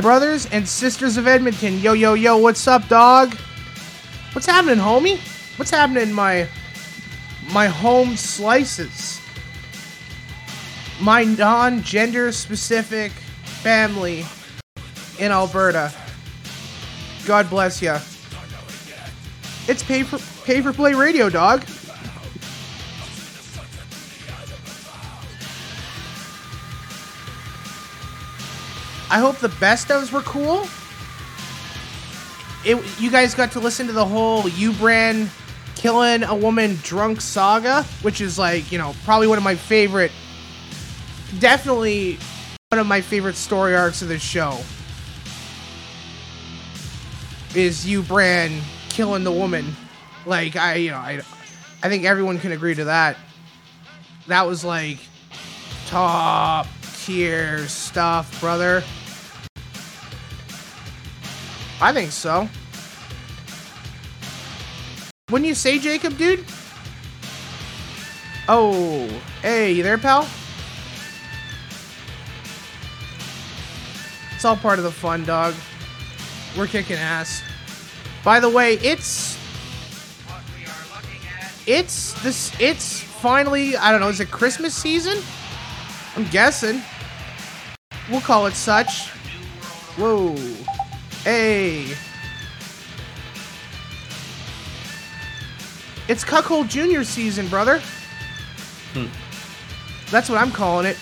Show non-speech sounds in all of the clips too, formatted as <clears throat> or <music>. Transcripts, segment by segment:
Brothers and sisters of Edmonton, yo yo yo, what's up, dog? What's happening, homie? What's happening in my my home slices? My non-gender specific family in Alberta. God bless ya. It's pay for pay for play radio, dog. I hope the best ofs were cool. It, you guys got to listen to the whole Ubrand killing a woman drunk saga, which is like, you know, probably one of my favorite, definitely one of my favorite story arcs of the show. Is Ubrand killing the woman. Like, I, you know, I, I think everyone can agree to that. That was like top tier stuff, brother. I think so. Wouldn't you say, Jacob, dude? Oh, hey, you there, pal? It's all part of the fun, dog. We're kicking ass. By the way, it's it's this it's finally I don't know, is it Christmas season? I'm guessing. We'll call it such. Whoa. Hey. It's Cuckold Junior season, brother. Hmm. That's what I'm calling it.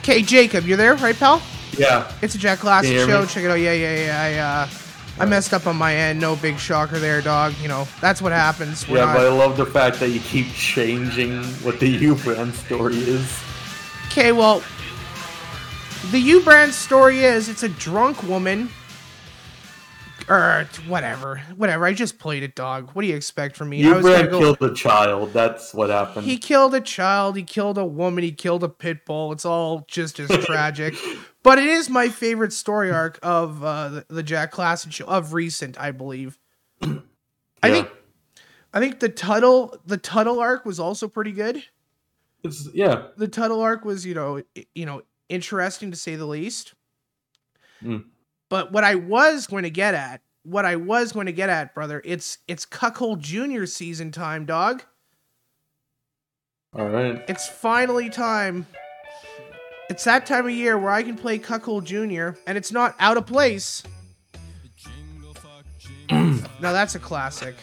Okay, Jacob, you're there, right, pal? Yeah. It's a Jack Klassen Can you hear show. me? Check it out. Yeah, yeah, yeah. I, uh, I messed up on my end. No big shocker there, dog. You know, that's what happens. We're yeah, not- but I love the fact that you keep changing what the <laughs> U brand story is. Okay, well, the U brand story is it's a drunk woman. Or whatever, whatever. I just played it, dog. What do you expect from me? I U was go- killed a child. That's what happened. He killed a child. He killed a woman. He killed a pit bull. It's all just as tragic. <laughs> But it is my favorite story arc of uh, the, the Jack Klassen show of recent, I believe. I think I think the Tuttle the Tuttle arc was also pretty good. It's yeah. The Tuttle arc was, you know, you know, interesting to say the least. Mm. But what I was going to get at, what I was going to get at, brother, it's it's Cuckold Junior season time, dog. All right. It's finally time. It's that time of year where I can play Cuckold Junior, and it's not out of place. <clears throat> now that's a classic.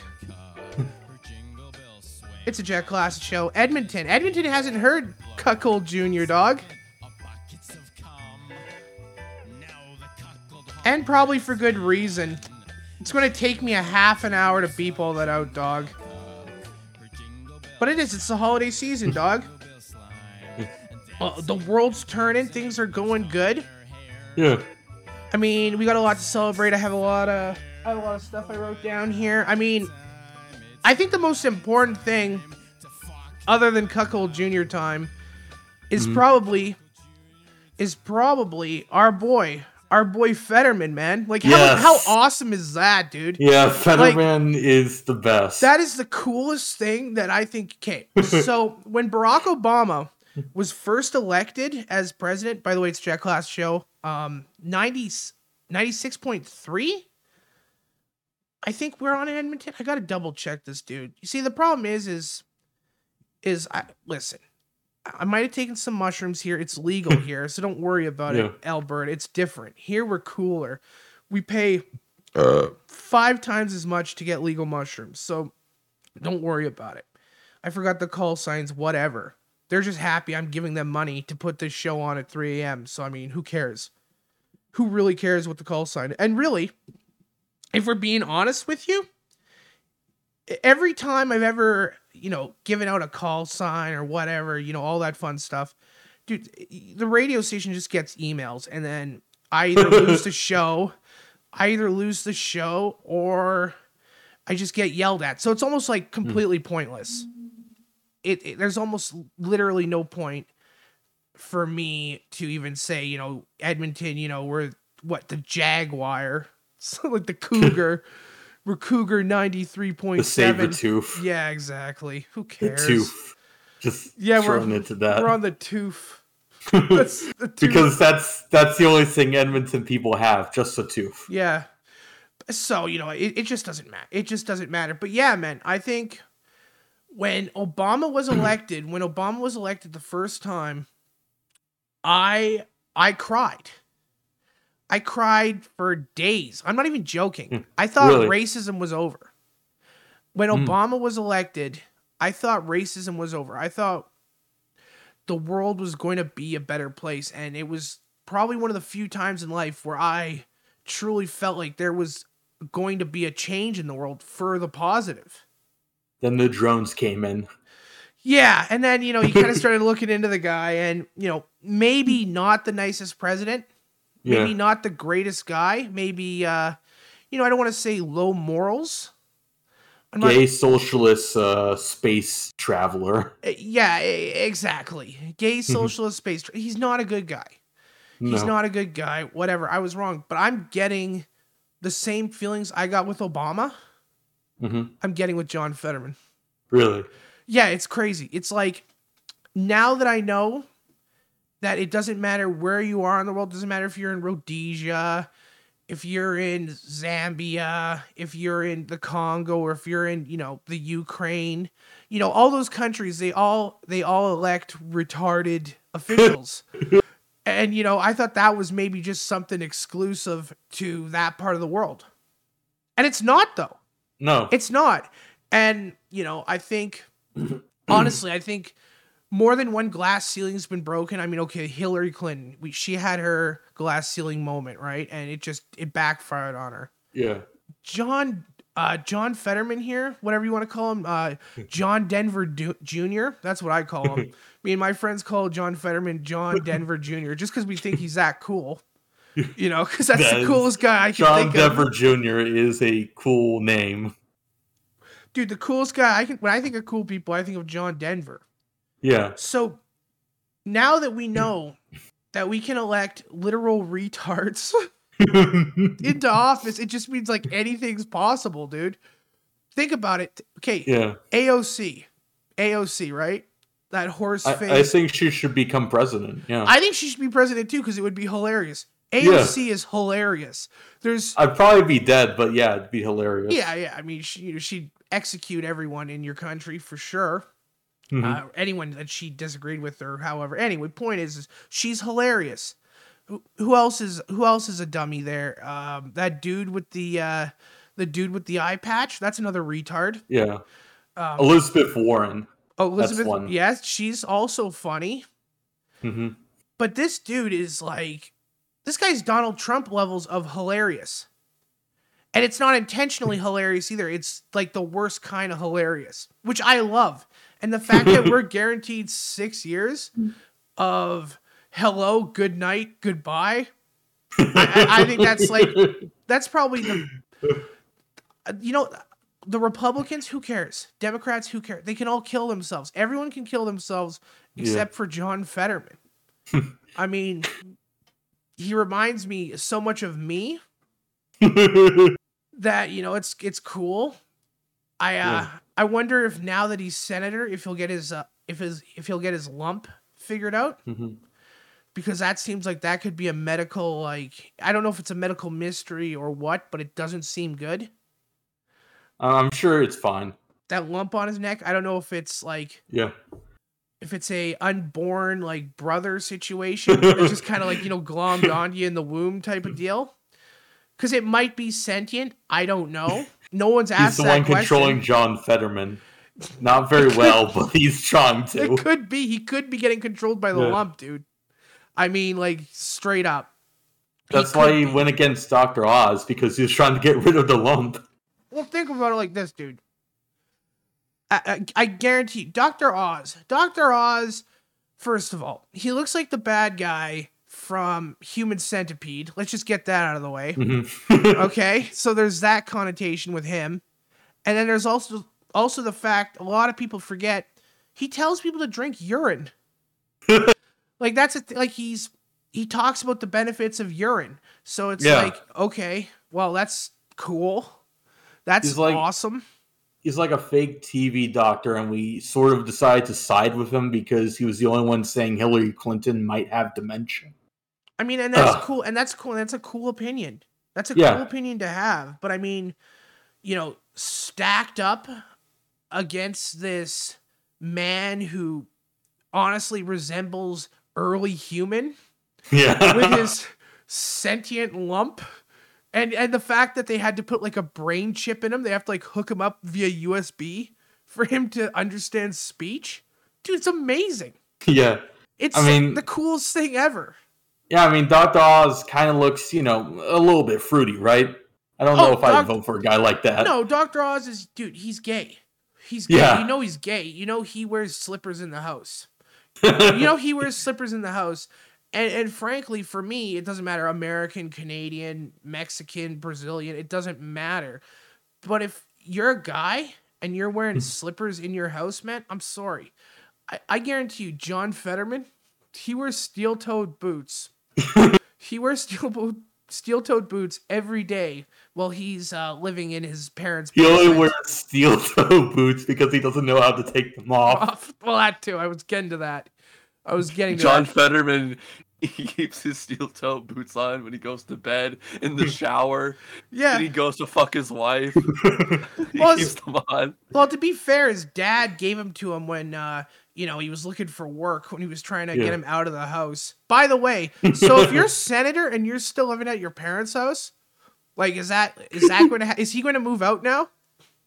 It's a Jet Classic show. Edmonton. Edmonton hasn't heard Cuckold Junior, dog. And probably for good reason. It's going to take me a half an hour to beep all that out, dog. But it is. It's the holiday season, <laughs> dog. Uh, the world's turning. Things are going good. Yeah. I mean, we got a lot to celebrate. I have a lot of I have a lot of stuff I wrote down here. I mean, I think the most important thing, other than Cuckold Junior time, is probably is probably our boy, our boy Fetterman, man. Like how Yes. how awesome is that, dude? Yeah. Fetterman is the best. That is the coolest thing that I think. Okay, <laughs> so when Barack Obama was first elected as president, by the way, it's Jet Class Show, um, 90, 96.3? I think we're on Edmonton. I gotta double check this, dude. You see, the problem is, is, is I listen. I might have taken some mushrooms here. It's legal <laughs> here, so don't worry about it, Alberta. It's different. Here we're cooler. We pay uh, five times as much to get legal mushrooms. So don't worry about it. I forgot the call signs, whatever. They're just happy I'm giving them money to put this show on at 3 a.m. So, I mean, who cares? Who really cares what the call sign? And really, if we're being honest with you, every time I've ever, you know, given out a call sign or whatever, you know, all that fun stuff, dude, the radio station just gets emails and then I either <laughs> lose the show, I either lose the show or I just get yelled at. So it's almost like hmm. completely pointless. It, it there's almost literally no point for me to even say, you know, Edmonton, you know, we're what the Jaguar, so <laughs> like the <laughs> Cougar, Cougar ninety three the point saber tooth. Yeah, exactly. Who cares? The tooth. Just Yeah, we're that. we're on the tooth. <laughs> That's the tooth. because that's that's the only thing Edmonton people have, just a tooth. Yeah. So, you know, it, it just doesn't matter. It just doesn't matter. But yeah, man, I think when Obama was <clears throat> elected, when Obama was elected the first time, I I cried. I cried for days. I'm not even joking. I thought really? racism was over. When Mm. Obama was elected, I thought racism was over. I thought the world was going to be a better place and it was probably one of the few times in life where I truly felt like there was going to be a change in the world for the positive. Then the drones came in. Yeah, and then you know you kind of <laughs> started looking into the guy, and you know maybe not the nicest president, Yeah. maybe not the greatest guy, maybe uh, you know I don't want to say low morals. I'm not- Gay socialist uh, space traveler. uh, <laughs> yeah, exactly. Gay <laughs> socialist space. tra- He's not a good guy. He's No. not a good guy. Whatever. I was wrong, but I'm getting the same feelings I got with Obama. hmm I'm getting with John Fetterman. Really? Yeah, it's crazy. It's like now that I know that it doesn't matter where you are in the world, it doesn't matter if you're in Rhodesia, if you're in Zambia, if you're in the Congo, or if you're in, you know, the Ukraine, you know, all those countries, they all they all elect retarded <laughs> officials. and you know, I thought that was maybe just something exclusive to that part of the world. And it's not though. No. It's not. And, you know, I think, <clears throat> honestly, I think more than one glass ceiling's been broken. I mean, okay, Hillary Clinton, we, she had her glass ceiling moment, right? And it just, it backfired on her. yeah. John, uh, John Fetterman here, whatever you want to call him, uh, <laughs> John Denver du- Jr., that's what I call him. <laughs> Me and my friends call John Fetterman John <laughs> Denver Jr., just because we think he's that cool. You know, because that's That the coolest guy I can John think of. Denver Jr. is a cool name. Dude, the coolest guy I can, when I think of cool people, I think of John Denver. Yeah. So now that we know that we can elect literal retards <laughs> into office, it just means like anything's possible, dude. Think about it. Okay, yeah. AOC. AOC, right? that horse I, face. I think she should become president. Yeah, I think she should be president too because it would be hilarious. AOC is hilarious. There's I'd probably be dead, but yeah, it'd be hilarious. yeah, yeah. I mean, she, you know, she'd execute everyone in your country for sure. Mhm. Uh, anyone that she disagreed with or however. Anyway, point is, is she's hilarious. Who, who else is who else is a dummy there? Um, that dude with the uh, the dude with the eye patch. That's another retard. yeah. Um, Elizabeth Warren. oh, Elizabeth. Yes, she's also funny. hmm But this dude is like, this guy's Donald Trump levels of hilarious. And it's not intentionally hilarious either. It's like the worst kind of hilarious, which I love. And the fact that <laughs> we're guaranteed six years of hello, good night, goodbye. I, I- think that's like, that's probably the, you know, the Republicans, who cares? Democrats, who care they can all kill themselves. Everyone can kill themselves Yeah. except for John Fetterman. <laughs> I mean, he reminds me so much of me <laughs> that you know it's it's cool. I uh Yeah. I wonder if now that he's senator, if he'll get his uh, if his if he'll get his lump figured out Mhm. because that seems like that could be a medical like I don't know if it's a medical mystery or what, but it doesn't seem good. I'm sure it's fine. That lump on his neck, I don't know if it's like Yeah. if it's a unborn like brother situation it's just kind of like you know glommed <laughs> onto you in the womb type of deal because it might be sentient i don't know no one's He's asked He's the that one controlling question John Fetterman. Not very well, but he's trying to. it could be he could be getting controlled by the Yeah. lump dude i mean like straight up That's could why he be. went against Dr. Oz because he was trying to get rid of the lump. well think about it like this dude I, I, I guarantee Dr. Oz. Dr. Oz, first of all, he looks like the bad guy from Human Centipede. Let's just get that out of the way. Mhm. <laughs> okay so there's that connotation with him and then there's also also the fact a lot of people forget he tells people to drink urine <laughs> like that's a th- like he's he talks about the benefits of urine so it's Yeah. like okay well that's cool that's He's like- awesome he's like a fake TV doctor, and we sort of decided to side with him because he was the only one saying Hillary Clinton might have dementia. I mean and that's Ugh. cool and that's cool and that's a cool opinion that's a Yeah. cool opinion to have but i mean you know stacked up against this man who honestly resembles early human Yeah. <laughs> with his <laughs> sentient lump and and the fact that they had to put like a brain chip in him they have to like hook him up via usb for him to understand speech dude it's amazing yeah. it's I mean- the coolest thing ever Yeah, I mean, Dr. Oz kind of looks, you know, a little bit fruity, right? I don't know Oh, if I'd vote for a guy like that. no dr oz is dude he's gay he's gay Yeah. you know he's gay you know he wears slippers in the house <laughs> you know he wears slippers in the house and, and frankly for me it doesn't matter american canadian mexican brazilian it doesn't matter but if you're a guy and you're wearing hmm. slippers in your house man i'm sorry i, I guarantee you john fetterman he wears steel-toed boots <laughs> he wears steel bo- steel-toed boots every day while he's uh, living in his parents' house. he only basement. wears steel-toed <laughs> boots because he doesn't know how to take them off. <laughs> off. Well, that too. I was getting to that. I was getting to John that. Fetterman, he keeps his steel toe boots on when he goes to bed, in the shower, Yeah. and he goes to fuck his wife. he Well, keeps them on. Well, to be fair, his dad gave him to him when uh, you know he was looking for work when he was trying to Yeah. get him out of the house. By the way, so if you're senator and you're still living at your parents' house, like is that is that going to ha- is he going to move out now?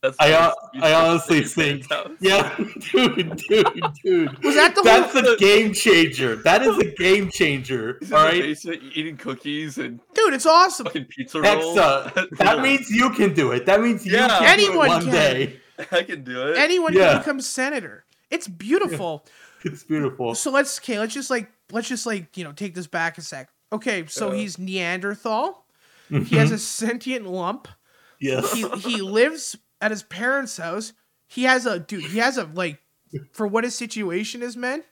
That's I, uh, I honestly think, house. yeah, <laughs> dude, dude, dude. Was that the That's whole a game changer. That is a game changer. He's in All the right, basement eating cookies and dude? It's awesome. fucking pizza rolls. uh, that <laughs> means you can do it. That means you Yeah. can Anyone do it one can. day. <laughs> I can do it. Anyone Yeah. can become senator. It's <laughs> beautiful. It's beautiful. So let's okay. Let's just like let's just like you know take this back a sec. Okay, so Uh. he's Neanderthal. He has a sentient lump. yes. he he lives at his parents' house. He has a dude. He has a like for what his situation is, man.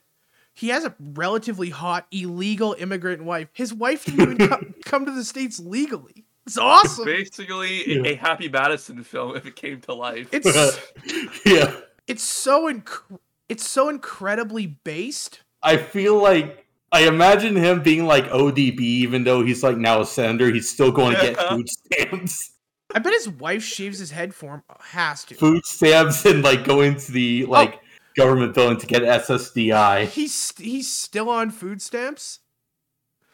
He has a relatively hot illegal immigrant wife. His wife didn't even come, <laughs> come to the states legally. It's awesome. Basically, Yeah. a, a Happy Madison film if it came to life. It's <laughs> yeah. it's so inc- it's so incredibly based. I feel like I imagine him being like ODB, even though he's like now a senator. He's still going to get food stamps, I bet his wife shaves his head for him. Has to. food stamps, and like going to the oh. like government building to get SSDI. He's he's still on food stamps.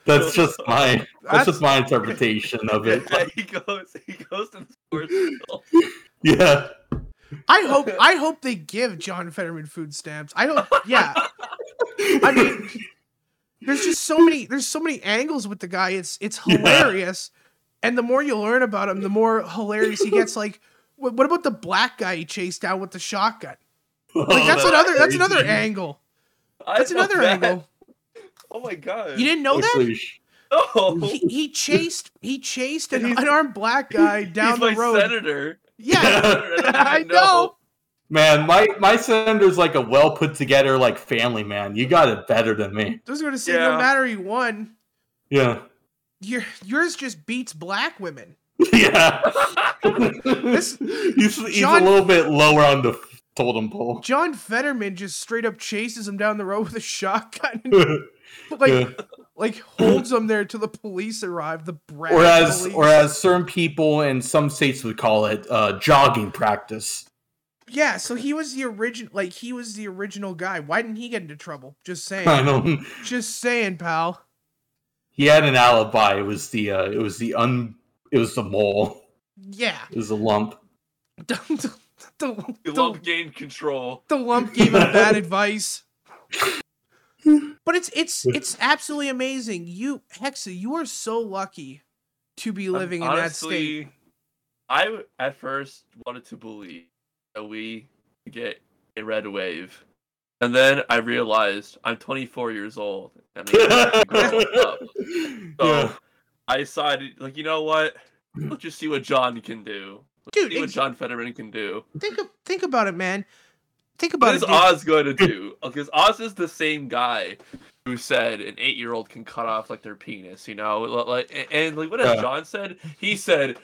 That's just <laughs> my that's, That's- just my interpretation of it. <laughs> Yeah, he goes. He goes to the store. <laughs> Yeah, I hope I hope they give John Fetterman food stamps. I hope yeah. I mean there's just so many there's so many angles with the guy. It's it's Yeah. hilarious. And the more you learn about him, the more hilarious he gets. Like, what, what about the black guy he chased down with the shotgun? Like Oh, that's another that's another angle. That's another that. angle. Oh my god! You didn't know that? Actually, sh- No. He, he chased he chased an He's- unarmed black guy <laughs> down He's the my road. senator. Yeah, <laughs> I I know. Man, my my senator's like a well put together like family man. You got it better than me. I was gonna say no Yeah. matter he won, Yeah, your yours just beats black women. <laughs> yeah. This- <laughs> he's he's John- a little bit lower on the totem pole. John Fetterman just straight up chases him down the road with a shotgun, like Yeah. Like holds him there till the police arrive. The brat Or as police. or as certain people in some states would call it, uh, jogging practice. yeah. So he was the original, like he was the original guy. Why didn't he get into trouble? Just saying, <laughs> I don't. just saying, pal. He had an alibi. It was the uh, it was the un it was the mole. Yeah, It was a lump. <laughs> the, the, the, You the- love gain control. the lump gave him bad <laughs> advice. But it's it's it's absolutely amazing. You Hexa, you are so lucky to be living in that state. I at first wanted to believe that we could get a red wave, and then I realized I'm 24 years old and I <laughs> up. So yeah. I decided, like, you know what? Let's just see what John can do. Let's Dude, see what John Fetterman can do. Think of, think about it, man. Think about is it. dude. Oz going <laughs> to do? Because Oz is the same guy who said an eight-year-old can cut off like their penis, you know, like and, and like what has Yeah. John said? He said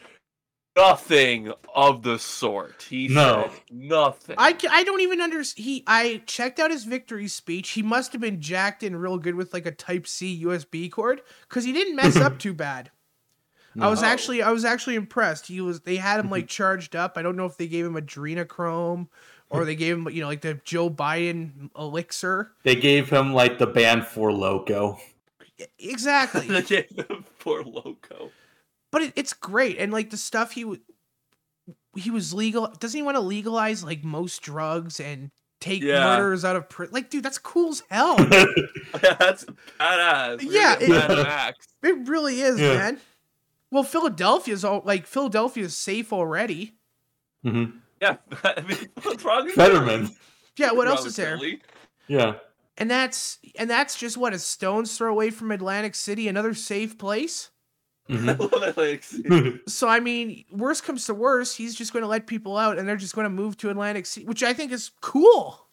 nothing of the sort. He No. said nothing. I, I don't even understand. He I checked out his victory speech. He must have been jacked in real good with like a Type C USB cord because he didn't mess up <laughs> too bad. I was actually I was actually impressed. He was they had him like charged up. I don't know if they gave him adrenochrome or they gave him you know like the Joe Biden elixir. They gave him like the band Four Loko. Exactly. <laughs> They gave him Poor loco. but it, it's great and like the stuff he w- he was legal doesn't he want to legalize like most drugs and take Yeah. murderers out of prison like dude that's cool as hell <laughs> <laughs> That's badass. Yeah, it- get Mad Max. it really is Yeah. man well philadelphia's all like philadelphia's safe already hmm Yeah, <laughs> I mean, what's wrong with Fetterman. yeah what else is there Philly? Yeah. and that's and that's just what a stone's throw away from atlantic city another safe place I hmm Atlantic so i mean worst comes to worst he's just going to let people out and they're just going to move to atlantic city which i think is cool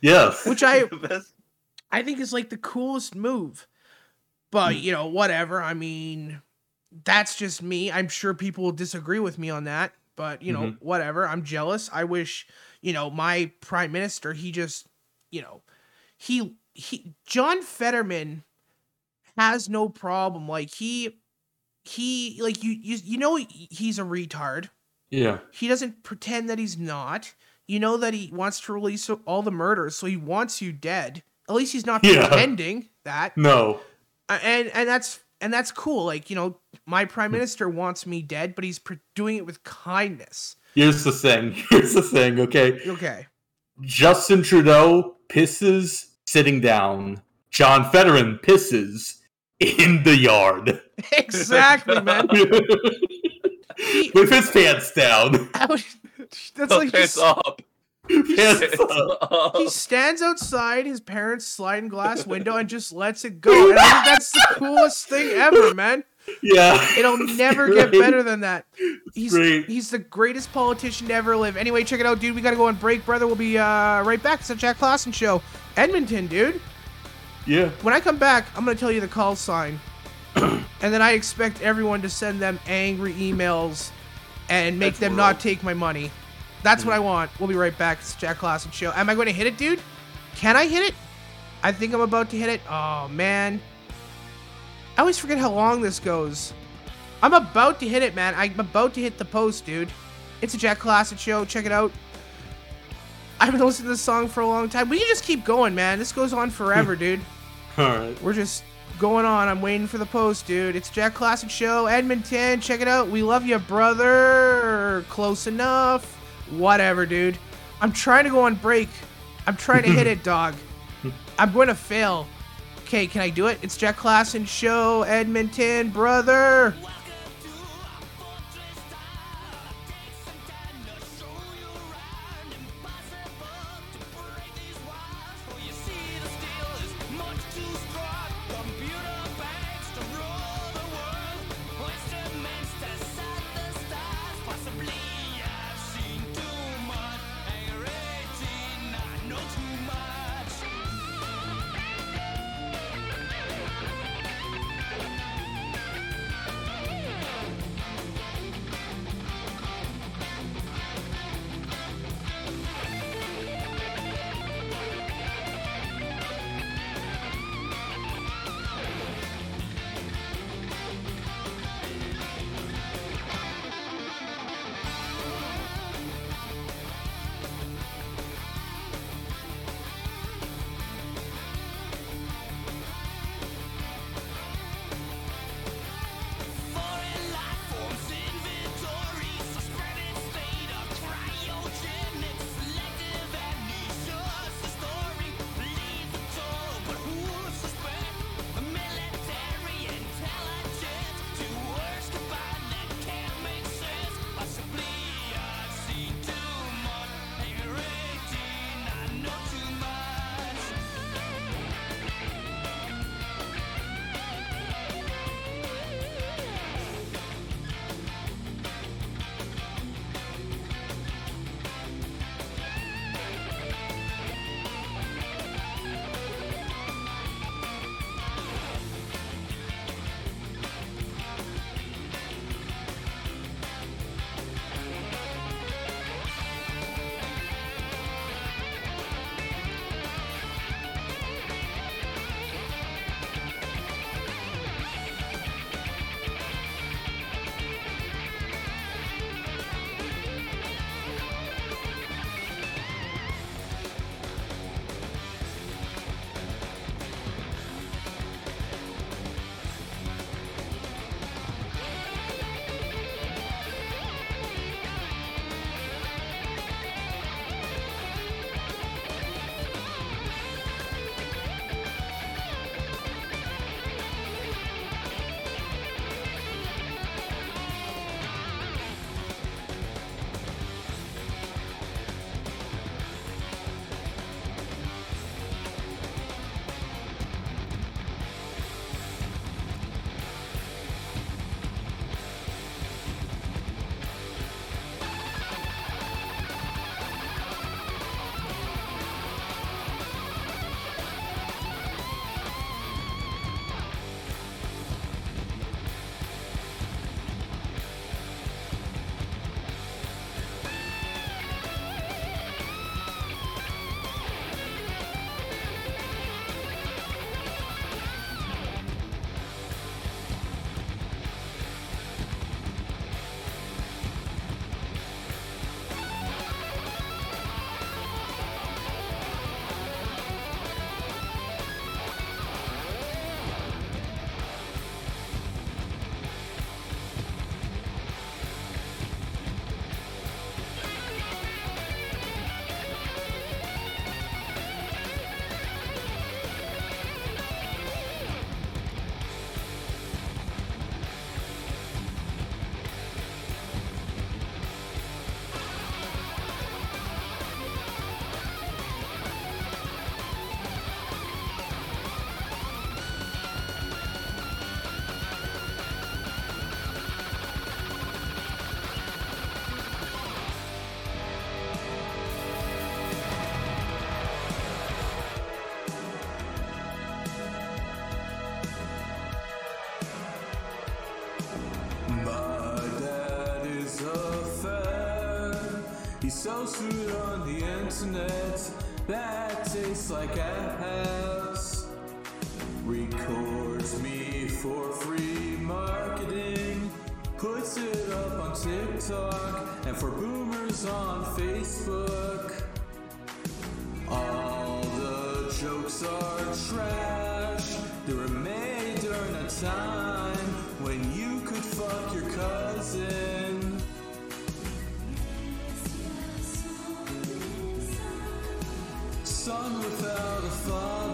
yes. which i <laughs> I think is like the coolest move. But, you know, whatever. I mean, that's just me. I'm sure people will disagree with me on that, but, you know, Mhm. whatever. I'm jealous. I wish, you know, my prime minister, he just, you know, he he John Fetterman has no problem like he he like you you, you know he's a retard. Yeah. He doesn't pretend that he's not. You know that he wants to release all the murders, so he wants you dead. At least he's not Yeah. pretending that. No. And and that's and that's cool. Like you know, my Hmm. prime minister wants me dead, but he's doing it with kindness. Here's the thing. <laughs> Here's the thing. Okay. Okay. Justin Trudeau pisses sitting down. John Fetterman pisses in the yard <laughs> exactly, man. <laughs> with his pants down. Would- that's like pants just, up. Pants Pants up. up. <laughs> he stands outside his parents' sliding glass window and just lets it go. And I think <laughs> that's the coolest thing ever, man. Yeah. It'll never get better than that. He's Great. he's the greatest politician to ever live. Anyway, check it out, dude. We gotta go on break, brother. We'll be uh, right back. It's the Jack Klassen show, Edmonton, dude. Yeah. When I come back, I'm gonna tell you the call sign, <clears throat> and then I expect everyone to send them angry emails and make That's them brutal. not take my money. That's what hmm. I want. We'll be right back. It's Jack Klassen show. Am I going to hit it, dude? Can I hit it? I think I'm about to hit it. Oh, man. I always forget how long this goes. I'm about to hit it, man. I'm about to hit the post, dude. It's a Jack Klassen show. Check it out. I've been listening to this song for a long time. We can just keep going, man. This goes on forever, <laughs> dude. All right. We're just going on. I'm waiting for the post, dude. It's Jack Klassen Show, Edmonton. Check it out. We love you, brother. Close enough. Whatever, dude. I'm trying to go on break. I'm trying to hit it, <laughs> dog. I'm going to fail. Okay, can I do it? It's Jack Klassen Show, Edmonton, brother. And for boomers on Facebook. All the jokes are trash. They were made during a time when you could fuck your cousin. Son without a father.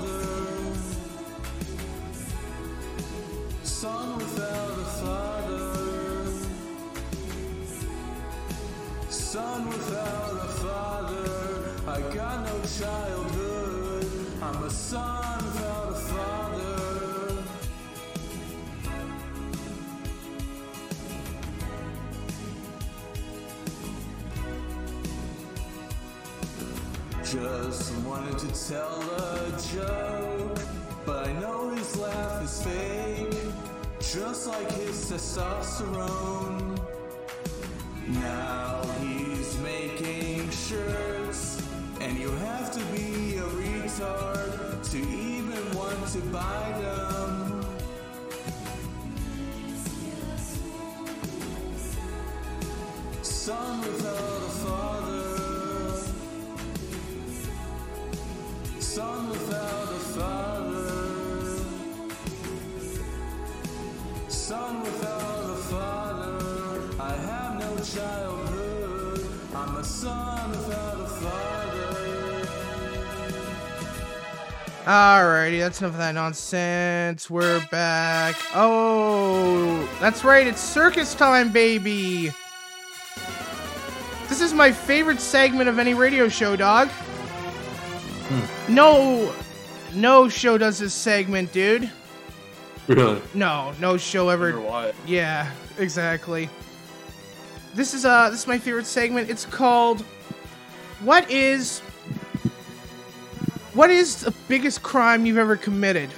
Childhood. I'm a son without a father. Just wanted to tell a joke, but I know his laugh is fake, just like his testosterone. Alrighty, that's enough of that nonsense. We're back. Oh, that's right, it's circus time, baby. This is my favorite segment of any radio show, dog. No, no show does this segment, dude. Really? No, no show ever. Why. Yeah, exactly. This is uh this is my favorite segment. It's called What is What is the biggest crime you've ever committed?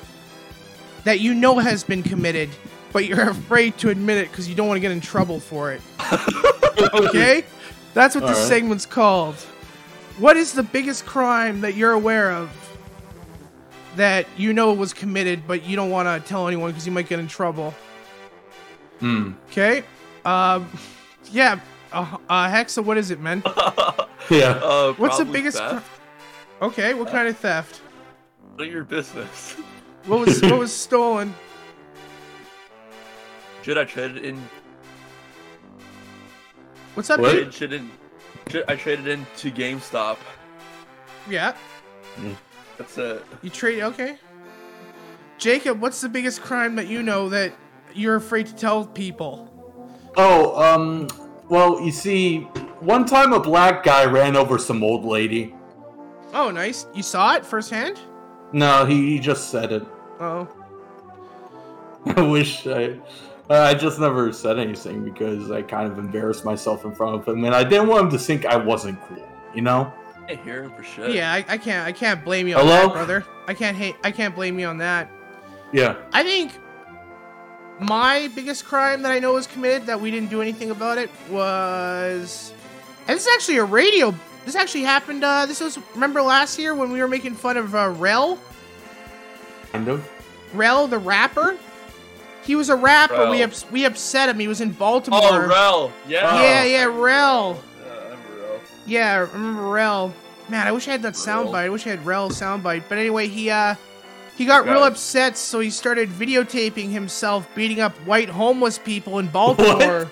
That you know has been committed, but you're <laughs> afraid to admit it because you don't want to get in trouble for it. <laughs> okay? That's what this Alright. segment's called. What is the biggest crime that you're aware of that you know was committed, but you don't want to tell anyone because you might get in trouble? Hmm. Okay. Um. Yeah. Uh, uh, Hexa, what is it, man? <laughs> Yeah. Uh, What's the biggest? theft. cr- okay. What kind of theft? None of your business. What was what was <laughs> stolen? Should I traded in? What's up, What? dude? Should in? Should I traded in to GameStop? Yeah. That's it. You trade. Okay. Jacob, what's the biggest crime that you know that you're afraid to tell people? Oh, um, well, you see, one time a black guy ran over some old lady. Oh, nice. You saw it firsthand. No, he, he just said it. Oh. <laughs> I wish I. Uh, I just never said anything because I kind of embarrassed myself in front of him, and I didn't want him to think I wasn't cool. You know? I hear him for shit. Yeah, I, I can't. I can't blame you on Hello? that, brother. I can't hate. I can't blame you on that. Yeah. I think my biggest crime that I know was committed that we didn't do anything about it was, and this is actually a radio. This actually happened. Uh, this was remember last year when we were making fun of uh, Rel, Kind of. Rel the rapper. He was a rapper. We Rel. ups- we upset him. He was in Baltimore. Oh, Rel. Yeah. Yeah, yeah, Rel. Yeah, I'm Rel. Yeah, I remember Rel. Man, I wish I had that soundbite. I wish I had Rel soundbite. But anyway, he uh he got real upset, so he started videotaping himself beating up white homeless people in Baltimore.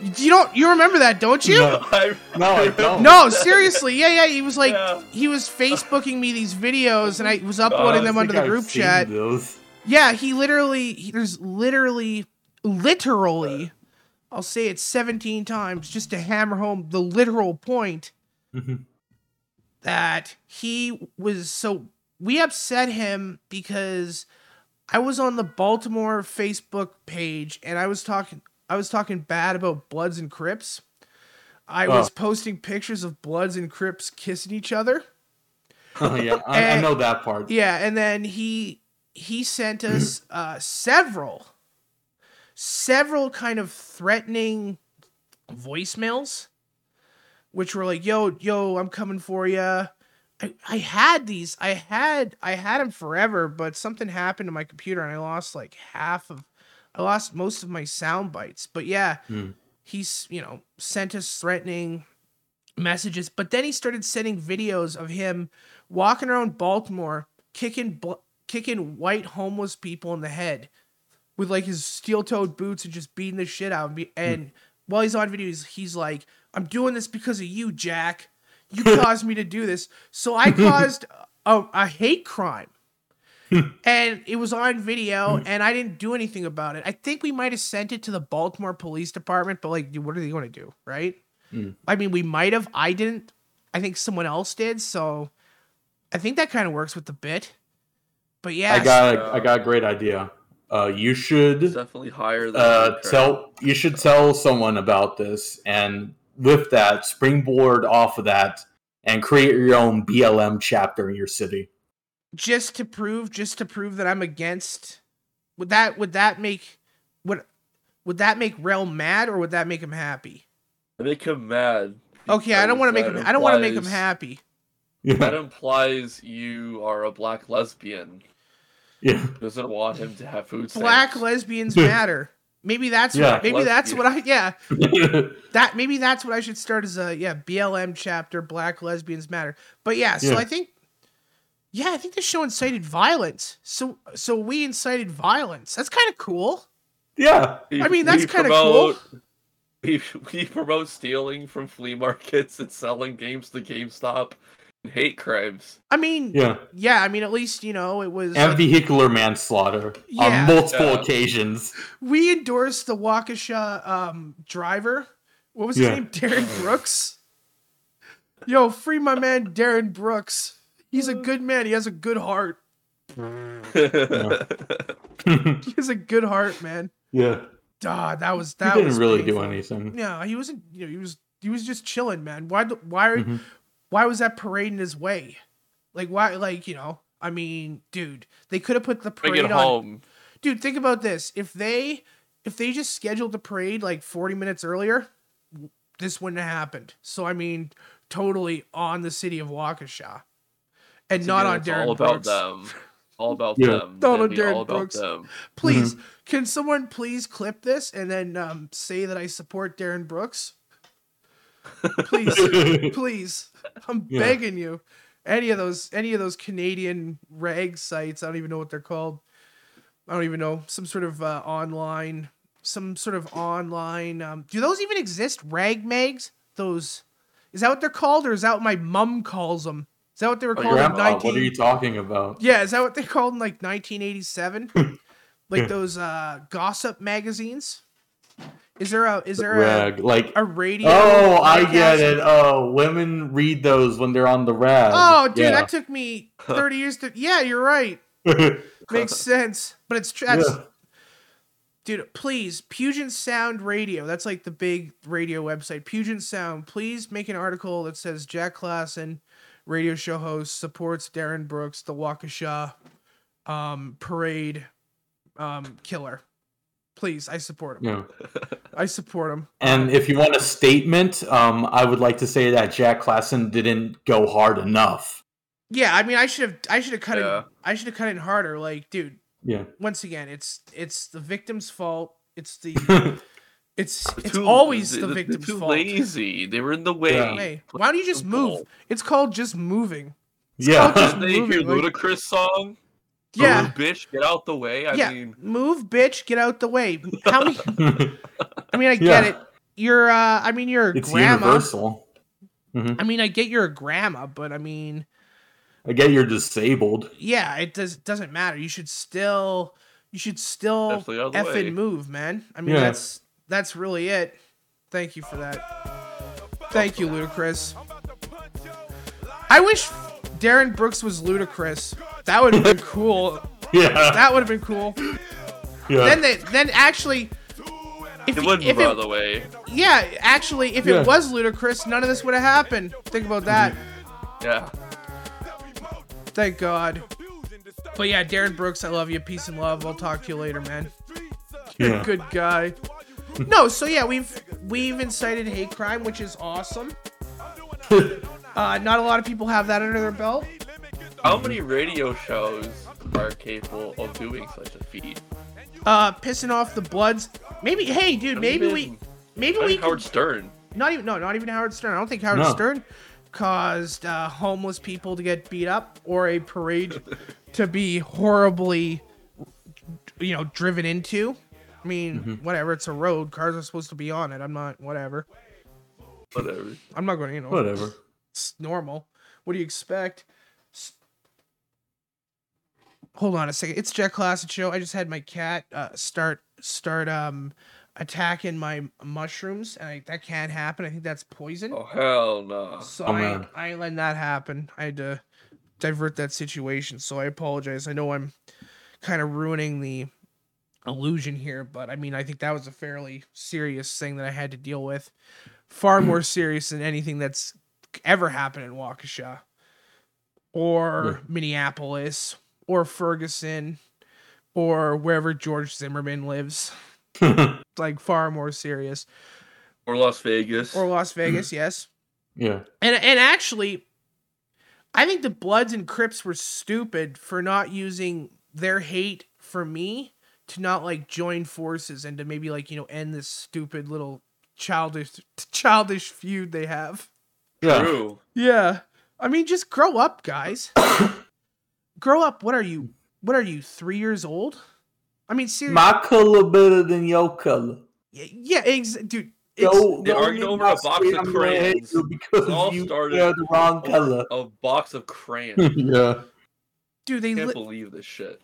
You don't you remember that, don't you? No. <laughs> I, No, I don't. No, seriously. Yeah, yeah. He was like Yeah. he was Facebooking me these videos and I was I uploading them think onto the I've group seen chat. those. Yeah, he literally he, there's literally literally I'll say it 17 times just to hammer home the literal point Mhm. that he was so we upset him because I was on the Baltimore Facebook page and I was talking I was talking bad about Bloods and Crips. I was Oh. posting pictures of Bloods and Crips kissing each other. <laughs> yeah, I, I know that part. Yeah, and then he he sent us <clears throat> uh, several, several kind of threatening voicemails, which were like, "Yo, yo, I'm coming for you. I, I had these. I had I had them forever, but something happened to my computer and I lost like half of I lost most of my sound bites. But yeah, Hmm. he's, you know, sent us threatening messages, but then he started sending videos of him walking around Baltimore kicking bl- kicking white homeless people in the head with like his steel-toed boots and just beating the shit out of me. And while he's on videos, he's like, "I'm doing this because of you, Jack. You <laughs> caused me to do this. So I <laughs> caused a, a hate crime." And it was on video, and I didn't do anything about it. I think we might have sent it to the Baltimore Police Department, but like, dude, what are they going to do, right? Mm. I mean, we might have. I didn't. I think someone else did. So I think that kind of works with the bit. But yeah, I got so- I got a great idea. Uh, you should Definitely hire than uh, tell you should tell someone about this, and with that, springboard off of that, and create your own BLM chapter in your city. Just to prove just to prove that I'm against would that would that make would would that make Realm mad or would that make him happy? Make him mad. Okay, I don't want to make that him I don't want to make him implies- happy. That implies you are a black lesbian. yeah, Doesn't want him to have food Black stamps. lesbians matter. Maybe that's Yeah. what maybe that's what I yeah, yeah. <laughs> that maybe that's what I should start as a yeah, BLM chapter black lesbians matter. But yeah, so Yeah. I think yeah, I think the show incited violence. So so we incited violence. That's kind of cool. yeah. We- I mean, that's kinda cool. We, we promote stealing from flea markets and selling games to GameStop and hate crimes. I mean, Yeah, yeah, I mean, at least you know it was. and like, vehicular manslaughter Yeah. on multiple Yeah. occasions. we endorsed the Waukesha um, driver. What was his Yeah. name? Darren Brooks. Yo, free my man Darren Brooks. He's a good man. He has a good heart. He has a good heart, man. yeah, Ah, that was he that didn't was really do anything. Yeah, he wasn't. You know, he was he was just chilling, man. Why? the- Why? Mhm. Why was that parade in his way? Like why? Like you know. I mean, dude, they could have put the Bring parade it on. home. dude think about this if they if they just scheduled the parade like 40 minutes earlier this wouldn't have happened so i mean totally on the city of waukesha and not on it's darren all about brooks them. All about Yeah. them. Not on Darren all about Brooks. them. please Mm-hmm. can someone please clip this and then um, say that i support darren brooks please <laughs> please i'm Yeah. begging you any of those any of those canadian rag sites i don't even know what they're called i don't even know some sort of uh, online some sort of online um, do those even exist rag mags those is that what they're called or is that what my mum calls them is that what they were Oh, called in Grandpa, 19 what are you talking about? yeah is that what they called in like 1987 <laughs> like those uh gossip magazines is there a is there a, like a radio Oh, I get it. Oh, women read those when they're on the rag. Oh, dude, yeah. that took me 30 years to. Yeah, you're right. <laughs> Makes sense. But it's. That's, Yeah. Dude, please, Puget Sound Radio. That's like the big radio website. Puget Sound, please make an article that says Jack Klassen, radio show host, supports Darren Brooks, the Waukesha um, parade um, killer. Please, I support him. yeah. I support him. And if you want a statement, um, I would like to say that Jack Klassen didn't go hard enough. Yeah, I mean, I should have. I should have cut Yeah. it. I should have cut it harder. Like, dude, Yeah. once again, it's it's the victim's fault. It's the <laughs> it's it's Too- always they- the they're victim's too fault. lazy. They were in the way. Yeah. Hey, why don't you just move? It's called just moving. yeah. called <laughs> They hear moving, like- Ludacris song. Yeah, "Move, bitch, get out the way. I yeah. mean, move, bitch, get out the way. How many? <laughs> I mean, I get Yeah. it. You're, uh, I mean, you're a it's grandma. universal. hmm I mean, I get you're a grandma, but I mean, I get you're disabled. yeah, it does doesn't matter. You should still, you should still Definitely out of the effing way. move, man. I mean, Yeah. that's that's really it. Thank you for that. Thank you, Ludacris. I wish Darren Brooks was Ludacris. That would have been <laughs> cool. Yeah. That would have been cool. yeah. Then they, then actually, if, it wouldn't if move out of it, the way. yeah, actually, if Yeah. it was Ludacris, none of this would have happened. Think about that. Yeah. Thank God. But yeah, Darren Brooks, I love you. Peace and love. I'll talk to you later, man. You're Yeah. a good guy. <laughs> No, so yeah, we've we've incited hate crime, which is awesome. <laughs> Uh, not a lot of people have that under their belt. How many radio shows are capable of doing such a feat? Uh, pissing off the Bloods. Maybe, hey, dude, Not maybe even- we, maybe we Howard could, Stern. not even, no, not even Howard Stern. I don't think Howard No. Stern caused uh, homeless people to get beat up or a parade <laughs> to be horribly, you know, driven into. I mean, Mm-hmm. whatever. It's a road. Cars are supposed to be on it. I'm not. Whatever. Whatever. I'm not going to. You know. Whatever. It's normal. What do you expect? Hold on a second. It's Jack Klassen Show. I just had my cat uh, start start um attacking my mushrooms, and I, that can't happen. I think that's poison. Oh hell no. so Oh, I. I let that happen. I had to divert that situation. So I apologize. I know I'm kind of ruining the illusion here, but I mean, I think that was a fairly serious thing that I had to deal with. Far more <clears throat> serious than anything that's ever happened in Waukesha or Minneapolis or Ferguson or wherever George Zimmerman lives. <laughs> like far more serious. Or Las Vegas. Or Las <clears throat> Vegas, yes. yeah. And and actually, I think the Bloods and Crips were stupid for not using their hate for me to not like join forces and to maybe like you know end this stupid little childish childish feud they have. Yeah. True. Yeah, I mean just grow up, guys. <coughs> grow up. What are you? What are you? Three years old? I mean, seriously. My color better than your color. yeah, ex- dude. It's, Don't, They argued over a box of on my head crayons. because It all you started- wear the wrong color. A box of <laughs> crayons. yeah. dude, they I can't li- believe this shit.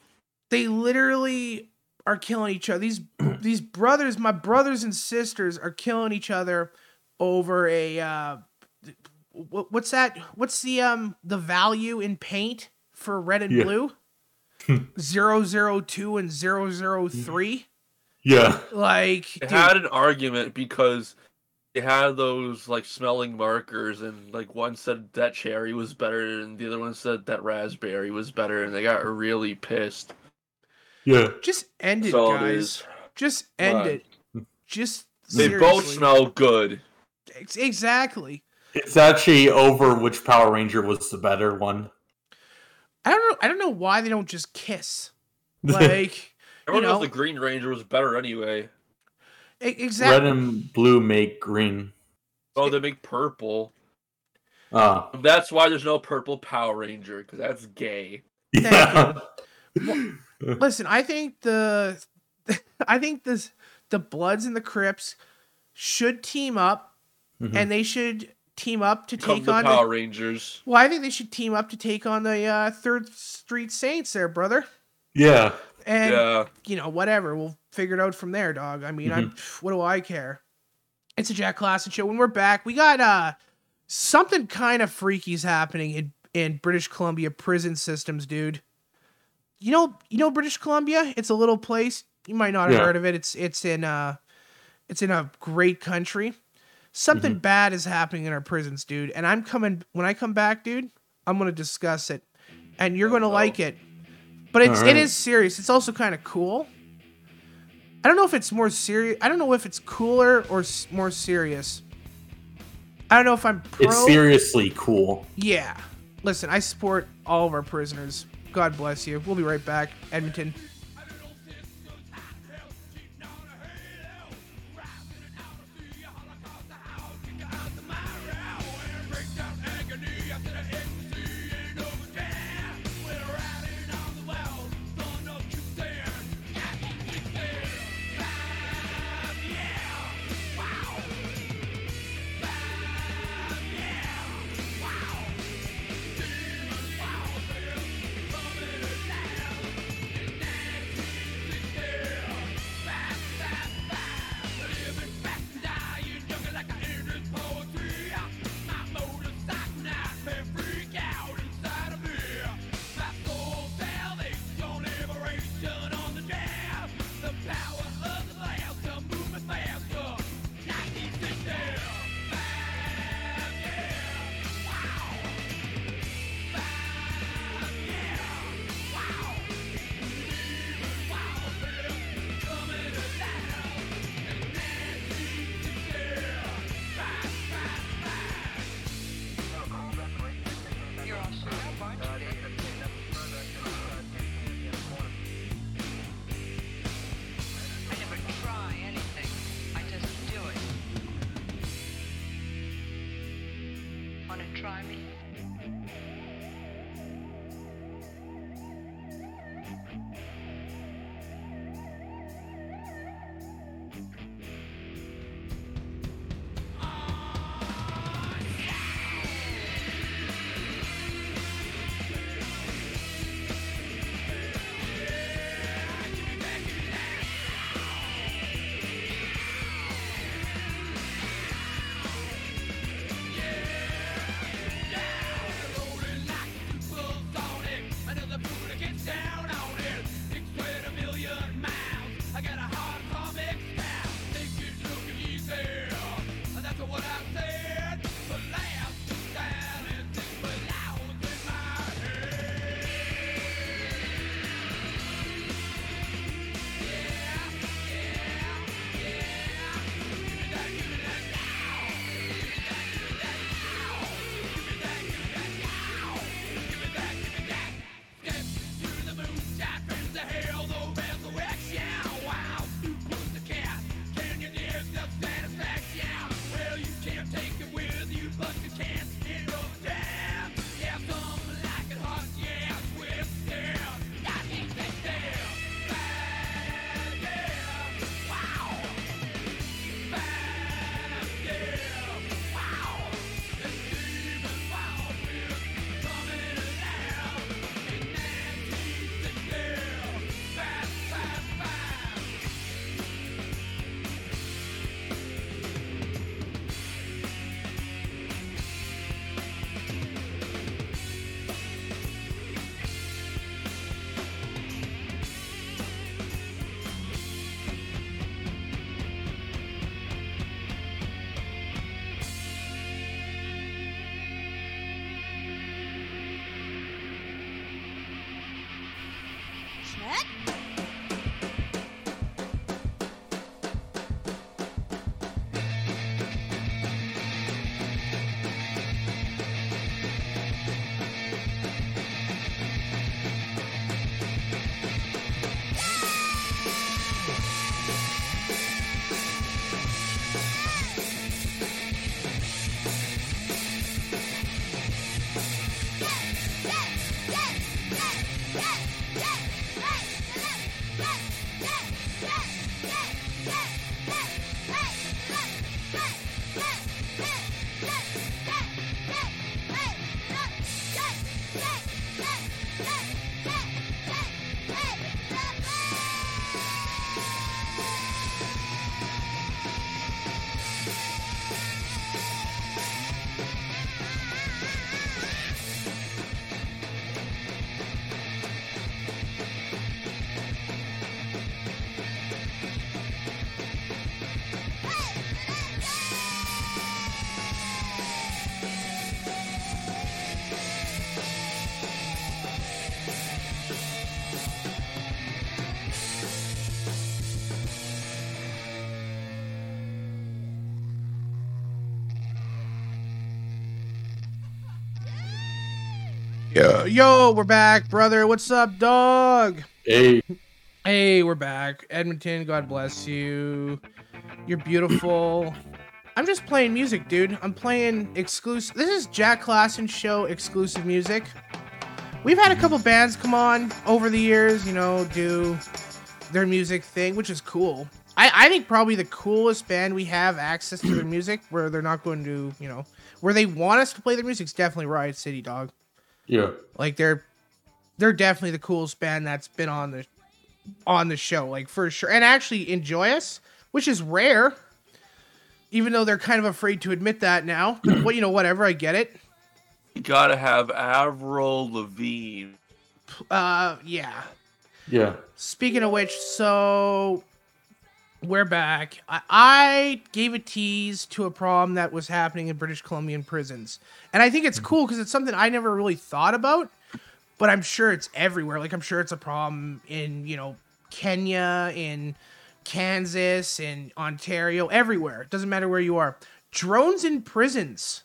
they literally are killing each other. These <clears throat> these brothers, my brothers and sisters, are killing each other over a uh, what, what's that? What's the um the value in paint for red and Yeah. blue? <laughs> Zero zero two and zero zero three. Yeah. Like, They dude, had an argument because they had those like smelling markers, and like one said that cherry was better, and the other one said that raspberry was better, and they got really pissed. Yeah. just end it, So it guys. is. Just end Right. it. Just They both seriously. smell good. Ex- exactly. It's actually over which Power Ranger was the better one. I don't know. I don't know why they don't just kiss. <laughs> Like, Everyone You knows know- the Green Ranger was better anyway. e- exactly. Red and blue make green. Oh, they make purple. Uh, That's why there's no purple Power Ranger because that's gay. yeah. <laughs> Listen, I think the <laughs> I think this the Bloods and the Crips should team up Mhm. and they should team up to Come take the on Power the, Rangers. Well, I think they should team up to take on the uh, Third Street Saints there, brother. yeah. And yeah. you know, whatever, we'll figure it out from there, dog. I mean, I'm what do I care? It's a Jack Klassen show. When we're back, we got uh something kind of freaky's happening in in British Columbia prison systems, dude. You know, you know British Columbia? It's a little place. You might not have Yeah. heard of it. It's it's in uh it's in a great country. Something bad is happening in our prisons, dude. And I'm coming when I come back, dude, I'm gonna discuss it. And you're gonna no. like it. But it's it Alright. is serious. It's also kind of cool. I don't know if it's more serious. I don't know if it's cooler or s- more serious. I don't know if I'm pro. It's seriously cool. Yeah. Listen, I support all of our prisoners. God bless you. We'll be right back. Edmonton. Yo, yo, we're back, brother. What's up, dog? Hey, Hey, we're back. Edmonton, God bless you. You're beautiful. I'm just playing music, dude. I'm playing exclusive. This is Jack Klassen show exclusive music. We've had a couple bands come on over the years, you know, do their music thing, which is cool. I, I think probably the coolest band we have access to their music where they're not going to, you know, where they want us to play their music is definitely Riot City, dog. Yeah, Like they're they're definitely the coolest band that's been on the on the show, like for sure. And actually enjoy us, which is rare. Even though they're kind of afraid to admit that now. <clears throat> well, you know, whatever, I get it. You gotta have Avril Lavigne. Uh yeah. yeah. Speaking of which, so we're back. I, I gave a tease to a problem that was happening in British Columbian prisons. And I think it's mm-hmm. cool because it's something I never really thought about, but I'm sure it's everywhere. Like, I'm sure it's a problem in, you know, Kenya, in Kansas, in Ontario, everywhere. It doesn't matter where you are. Drones in prisons.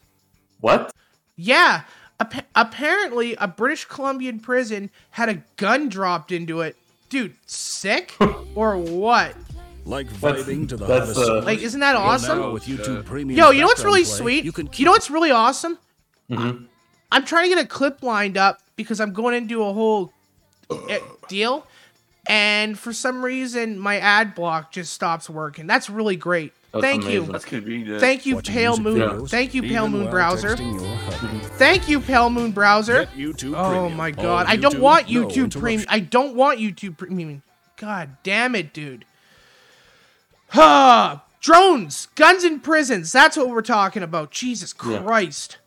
What? Yeah. Appa- apparently, a British Columbian prison had a gun dropped into it. Dude, sick <laughs> or what? Like That's- vibing to the that's, hottest uh. Like, isn't that Well, awesome? now with YouTube Premium Yo, you know what's really play, sweet? You, You, know what's really awesome? Mhm. I'm trying to get a clip lined up because I'm going into a whole eh, deal, and for some reason my ad block just stops working. That's really great. That's Thank amazing. you. That's convenient. Thank you, Watching Pale Moon. videos, Thank you, Pale Moon Browser. texting your hubby. Thank you, Pale Moon Browser. YouTube Oh Premium. my All god, I don't YouTube, want no YouTube Premium. I don't want YouTube Premium. God damn it, dude. Huh. Drones, guns in prisons. That's what we're talking about. Jesus Yeah. Christ.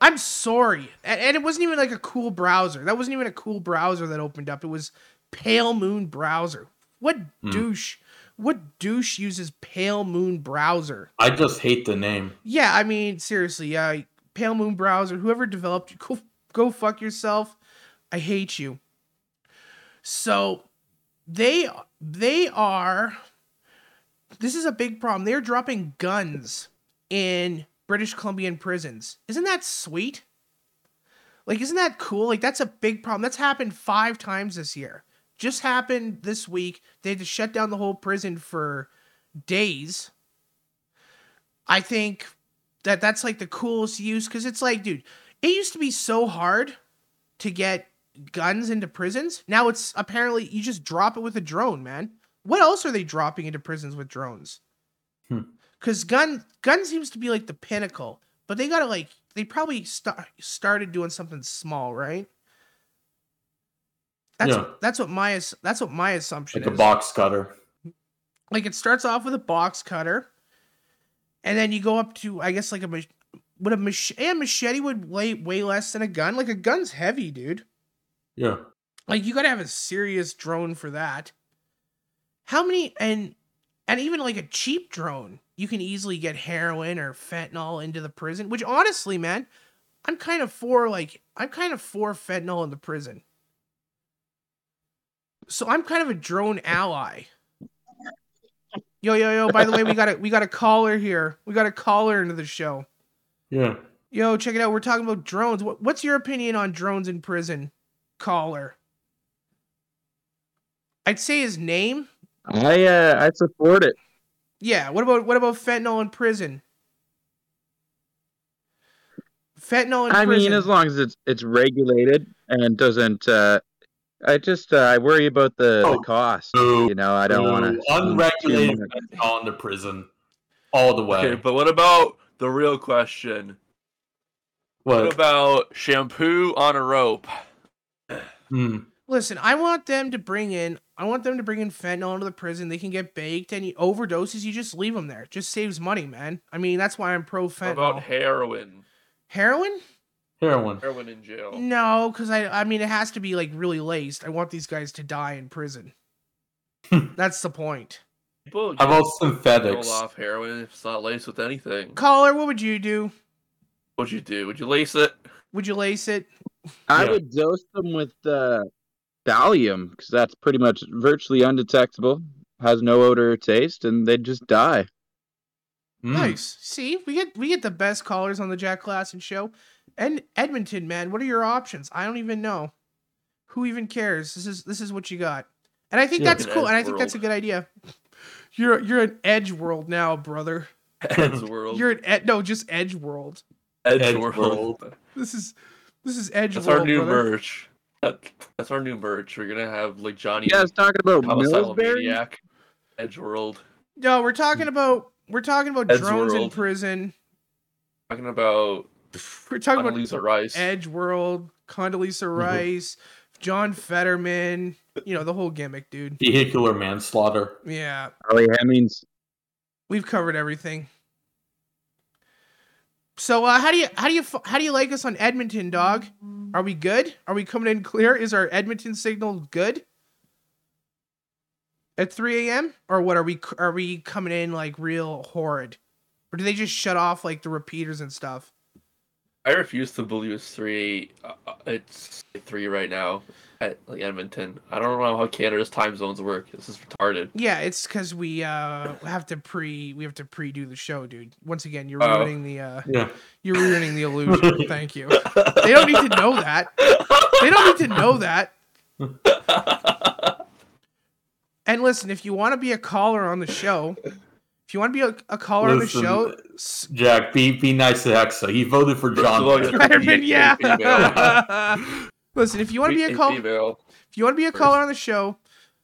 I'm sorry. And, it wasn't even like a cool browser. That wasn't even a cool browser that opened up. It was Pale Moon Browser. What hmm. douche? What douche uses Pale Moon Browser? I just hate the name. Yeah, I mean, seriously, yeah. Pale Moon Browser, whoever developed you, go, go fuck yourself. I hate you. So they they are this is a big problem. They're dropping guns in British Columbian prisons. Isn't that sweet? Like, isn't that cool? Like, that's a big problem. That's happened five times this year. Just happened this week. They had to shut down the whole prison for days. I think that that's like the coolest use because it's like, dude, it used to be so hard to get guns into prisons. Now it's apparently you just drop it with a drone, man. What else are they dropping into prisons with drones? Hmm. Because gun gun seems to be like the pinnacle, but they gotta like they probably start started doing something small, right? That's Yeah. that's what my that's what my assumption is. Like a box cutter. like it starts off with a box cutter and then you go up to i guess like a mach- would a machete a machete would weigh way less than a gun like a gun's heavy dude Yeah. like you gotta have a serious drone for that how many and and even like a cheap drone you can easily get heroin or fentanyl into the prison which honestly man i'm kind of for like i'm kind of for fentanyl in the prison so i'm kind of a drone ally yo yo yo by the way we got a we got a caller here we got a caller into the show Yeah. Yo, check it out. We're talking about drones. What, what's your opinion on drones in prison? Caller. I'd say his name. I uh, I support it. Yeah. What about what about fentanyl in prison? Fentanyl in I prison. mean, as long as it's it's regulated and doesn't. Uh, I just uh, I worry about the, Oh. the cost. Boo. You know, I don't want to unregulated on to prison all the way. Okay, but what about the real question? What what? about shampoo on a rope? Hmm. Listen, I want them to bring in. I want them to bring in fentanyl into the prison. They can get baked. Any overdoses, you just leave them there. Just saves money, man. I mean, that's why I'm pro What fentanyl. about heroin? Heroin? Heroin. Heroin in jail. No, because I I mean it has to be like really laced. I want these guys to die in prison. <laughs> That's the point. People How get about roll off heroin if it's not laced with anything. Caller, what would you do? What'd you do? Would you lace it? Would you lace it? I Yeah. would dose them with uh, Valium because that's pretty much virtually undetectable, has no odor or taste, and they'd just die. Mm. Nice. See, we get we get the best callers on the Jack Klassen show. And Edmonton, man, what are your options? I don't even know. Who even cares? This is this is what you got. And I think Yeah. that's An cool. And I edge think that's a good idea. You're you're an edge world now, brother. Edge <laughs> world. You're an ed- no, just edge world. Edge, Edge world. world. This is this is edge That's world. our new brother. merch. That, that's our new merch. We're gonna have like Johnny Yeah, I was talking about homicidal Millsbury. maniac. Edge world. No, we're talking about we're talking about Edge drones in prison. Talking about We're talking about Condoleezza Rice. Edge World, Condoleezza Mm-hmm. Rice, John Fetterman, you know, the whole gimmick, dude. Vehicular manslaughter. Yeah, Ollie Hemmings. we've covered everything. So, uh, how do you how do you how do you like us on Edmonton, dog? Are we good? Are we coming in clear? Is our Edmonton signal good? At 3 a.m. or what are we are we coming in like real horrid, or do they just shut off like the repeaters and stuff? I refuse to believe it's three. Uh, uh, it's three right now at like Edmonton. I don't know how Canada's time zones work. This is retarded. Yeah, it's because we uh have to pre we have to pre do the show, dude. Once again, you're Oh. ruining the uh Yeah. you're ruining the illusion. <laughs> Thank you. They don't need to know that. They don't need to know that. And listen, if you want to be a caller on the show, if you want to be a, a caller Listen, on the show, Jack, be be nice to Hexa. He voted for John. Look, Spider-Man, yeah. <laughs> <laughs> Listen, if you want to be a Be call, if you want to be a caller on the show,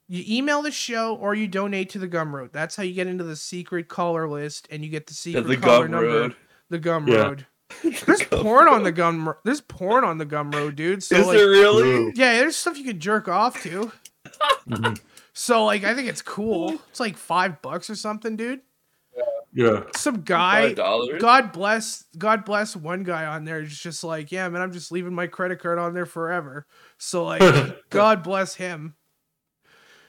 you email the show or you donate to the Gumroad. That's how you get into the secret caller list and you get the Yeah, secret the caller gum number. road. The Gum Yeah. Road. <laughs> There's porn on the Gum. Ro- There's porn on the Gumroad, dude. So Is like, there really? Yeah, there's stuff you can jerk off to. <laughs> Mhm. So like, I think it's cool. It's like five bucks or something, dude. Yeah. Some guy. Five dollars. God bless, God bless one guy on there. Is just like, yeah, man, I'm just leaving my credit card on there forever. So like, <laughs> God bless him.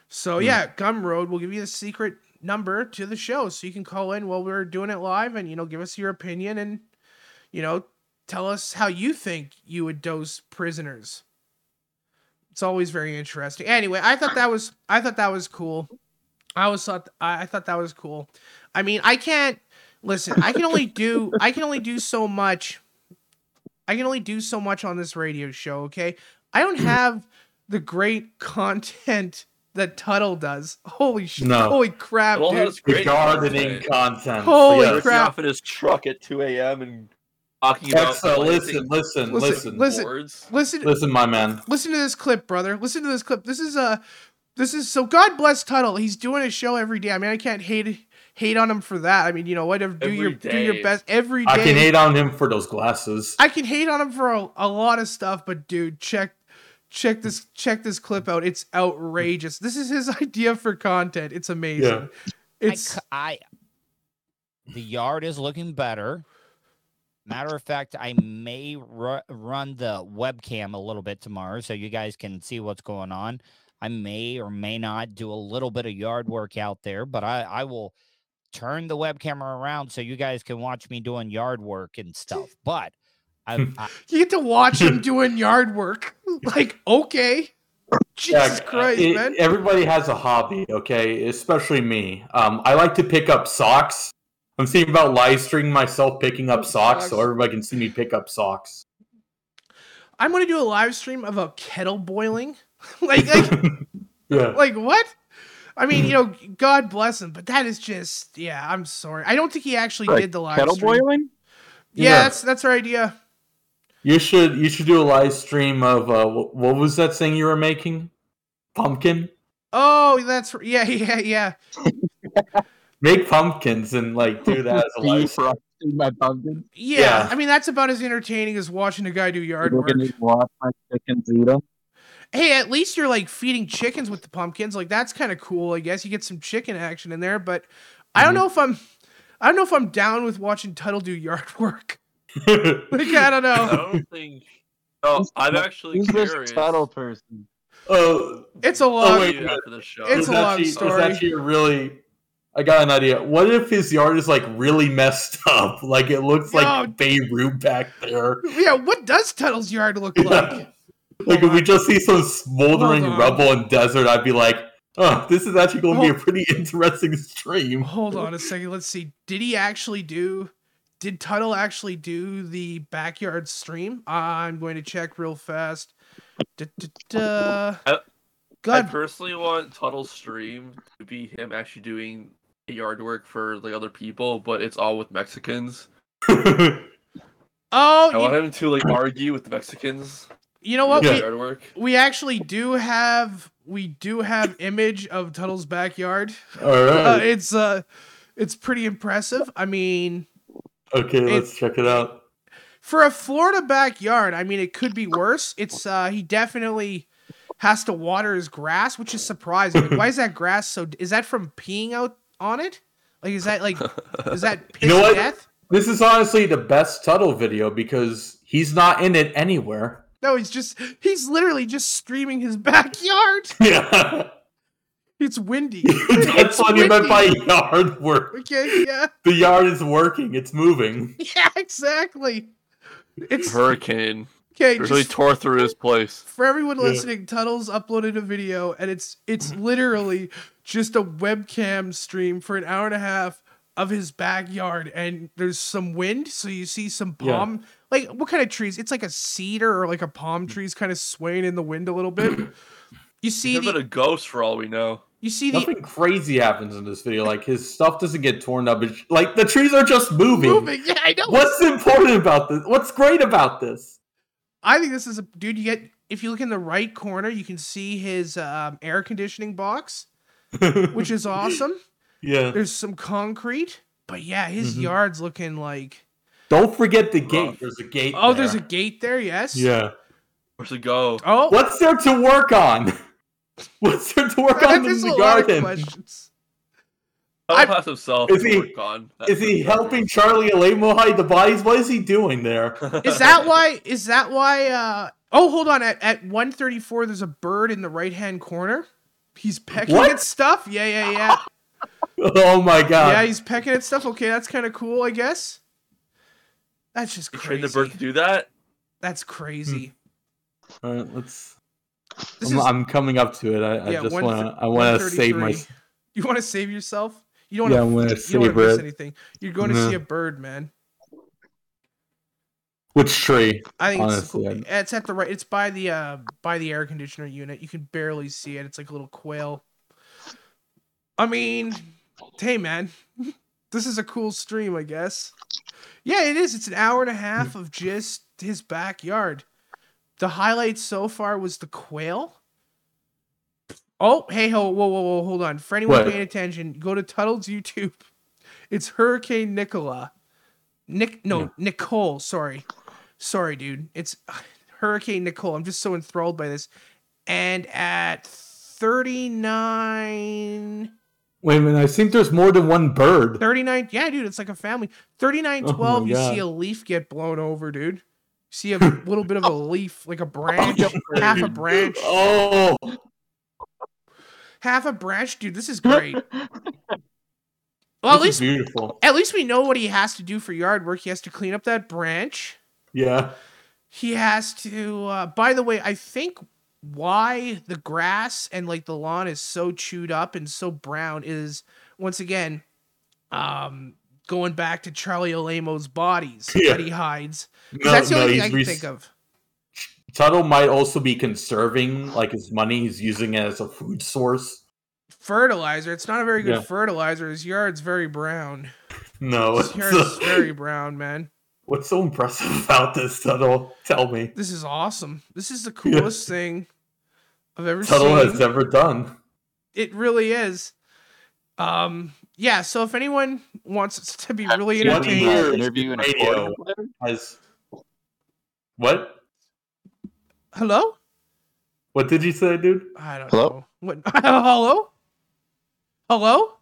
So hmm. yeah, Gumroad will give you the secret number to the show, so you can call in while we're doing it live, and you know, give us your opinion, and you know, tell us how you think you would dose prisoners. It's always very interesting. Anyway, I thought that was, I thought that was cool. I always thought, I I thought that was cool. I mean, I can't listen. I can only do, <laughs> I can only do so much. I can only do so much on this radio show. Okay, I don't <clears throat> have the great content that Tuttle does. Holy shit! No. Holy crap, Tuttle dude! has The great gardening content. content. Holy yes. Ricky crap. off in his truck at 2 a.m. and talking about Hexa, listen, listen, Listen, listen, listen. Listen, Listen, my man. listen to this clip, brother. Listen to this clip. This is a, this is so. God bless Tuttle. He's doing a show every day. I mean, I can't hate hate on him for that. I mean, you know, whatever. Do Every your do your best every day. I can hate on him for those glasses. I can hate on him for a, a lot of stuff, but dude, check check this check this clip out. It's outrageous. This is his <laughs> idea for content. It's amazing. Yeah. It's I, c- I- the yard is looking better. Matter of fact, I may ru- run the webcam a little bit tomorrow so you guys can see what's going on. I may or may not do a little bit of yard work out there, but I, I will turn the webcam around so you guys can watch me doing yard work and stuff. <laughs> But I, I you get to watch him doing yard work. <laughs> <laughs> Like, okay. Jesus Jack, Christ, it- man. Everybody has a hobby, okay? Especially me. Um, I like to pick up socks. I'm thinking about live streaming myself picking up socks so everybody can see me pick up socks. I'm gonna do a live stream of a kettle boiling. like, like, yeah. like what? I mean, you know, God bless him, but that is just yeah. I'm sorry. I don't think he actually Like did the live Kettle stream. boiling? Yeah, Yeah. that's that's our idea. You should you should do a live stream of uh, what, what was that thing you were making? Pumpkin. Oh, that's yeah, <laughs> yeah, yeah. <laughs> Make pumpkins and like do that as a <laughs> live stream. My pumpkins. Yeah, Yeah. I mean that's about as entertaining as watching a guy do yard We're work. gonna watch my chickens eat 'em. Hey, at least you're like feeding chickens with the pumpkins. Like that's kind of cool. I guess you get some chicken action in there. But I don't Mhm. know if I'm, I don't know if I'm down with watching Tuttle do yard <laughs> work. <laughs> Like I don't I know. don't think. Oh, I'm actually Who's curious. this Tuttle person? Oh, It's a I'll long. wait, see the show. It's it's a long actually, story. It's actually a really. I got an idea. What if his yard is like really messed <laughs> up? Like it looks like Beirut back there. yeah, what does Tuttle's yard look? Yeah. Like if we just see some smoldering on. rubble and desert, I'd be like, "Oh, this is actually going to be a pretty <laughs> interesting stream." Hold on a second. Let's see. Did he actually do? Did Tuttle actually do the backyard stream? I'm going to check real fast. Da, da, da. I- I personally want Tuttle's stream to be him actually doing yard work for like other people, but it's all with Mexicans. <laughs> oh, I want him to like argue with the Mexicans. You know what? with We, Yard we actually do have we do have image of Tuttle's backyard. All Uh, it's uh, it's pretty impressive. I mean, okay, let's check it out. for a Florida backyard, I mean, it could be worse. It's uh, he definitely has to water his grass, which is surprising. Like, why is that grass so? Is that from peeing out on it? Like, is that like, is that piss <laughs> You know what? death? This is honestly the best Tuttle video because he's not in it anywhere. No, he's just he's literally just streaming his <laughs> backyard. Yeah, It's windy. <laughs> that's It's what he meant by windy. yard work. Okay, yeah, The yard is working; it's moving. <laughs> yeah, exactly. It's Hurricane okay. really just- tore through his place. For everyone Yeah. listening, Tuttle's uploaded a video and it's it's literally just a webcam stream for an hour and a half of his backyard and there's some wind, so you see some Yeah. palm like what kind of trees? It's like a cedar or like a palm trees kind of swaying in the wind a little bit. <clears throat> You see He's the a ghost for all we know. You see the Nothing crazy happens in this video. Like his stuff doesn't get torn up. It's, like the trees are just moving. moving. <laughs> Yeah, I know. What's important about this? What's great about this? I think this is a dude. You get if you look in the right corner, you can see his um, air conditioning box, <laughs> which is awesome. Yeah. There's some concrete, but yeah, his Mhm. yard's looking like. Don't forget the gate. Rough. There's a gate. Oh, there's a gate there. Yes. Yeah. Where's it go? Oh, What's there to work on? <laughs> What's there to work <laughs> on in the a lot garden? questions. I I- has himself Is he- work on. Is he helping Charlie Alemo hide the bodies? What is he doing there? <laughs> Is that why? Is that why? uh Oh, hold on. At at 134, there's a bird in the right hand corner. He's pecking What? at stuff. Yeah, yeah, yeah. <laughs> Oh my god. yeah, he's pecking at stuff. Okay, that's kind of cool, I guess. That's just You crazy. train the bird to do that? That's crazy. All right, let's. I'm, is. I'm coming up to it. I, Yeah, I just want to. I want to save my. you want to save yourself? You don't want I'm to. gonna You don't want to miss anything. You're going to see a bird, man. Which tree? I think it's Honestly, cool. I- It's at the right. It's by the uh by the air conditioner unit. You can barely see it. It's like a little quail. I mean, hey man, this is a cool stream, I guess. Yeah, it is. It's an hour and a half of just his backyard. The highlight so far was the quail. Oh, hey, ho, whoa, whoa, whoa, hold on. For anyone What? paying attention, go to Tuttle's YouTube. It's Hurricane Nicola. Nick, no, Yeah. Nicole. Sorry, sorry, dude. It's <sighs> Hurricane Nicole. I'm just so enthralled by this. And at 39, Wait a minute. I think there's more than one bird. 39, yeah, dude, it's like a family. 3912, Oh you see a leaf get blown over, dude. You see a <laughs> little bit of a leaf, like a branch, half a branch, Oh, half a branch, dude. This is great. <laughs> Well, at this least beautiful. at least we know what he has to do for yard work. He has to clean up that branch. Yeah. He has to. Uh, by the way, I think why the grass and like the lawn is so chewed up and so brown is once again, um, going back to Charlie Olemo's bodies <laughs> Yeah. that he hides. No, that's the no, only thing I can think of. Tuttle might also be conserving like his money. He's using it as a food source. Fertilizer. It's not a very good Yeah. fertilizer. His yard's very brown. No, His it's, yard's <laughs> very brown, man. What's so impressive about this, Tuttle? Tell me. This is awesome. This is the coolest thing I've ever Tuttle seen. has ever done. it really is. Um, yeah. So if anyone wants us to be really you entertained, that interview in radio. Has what? hello. What did you say, dude? I don't Hello? know. What? <laughs> hello. Hello.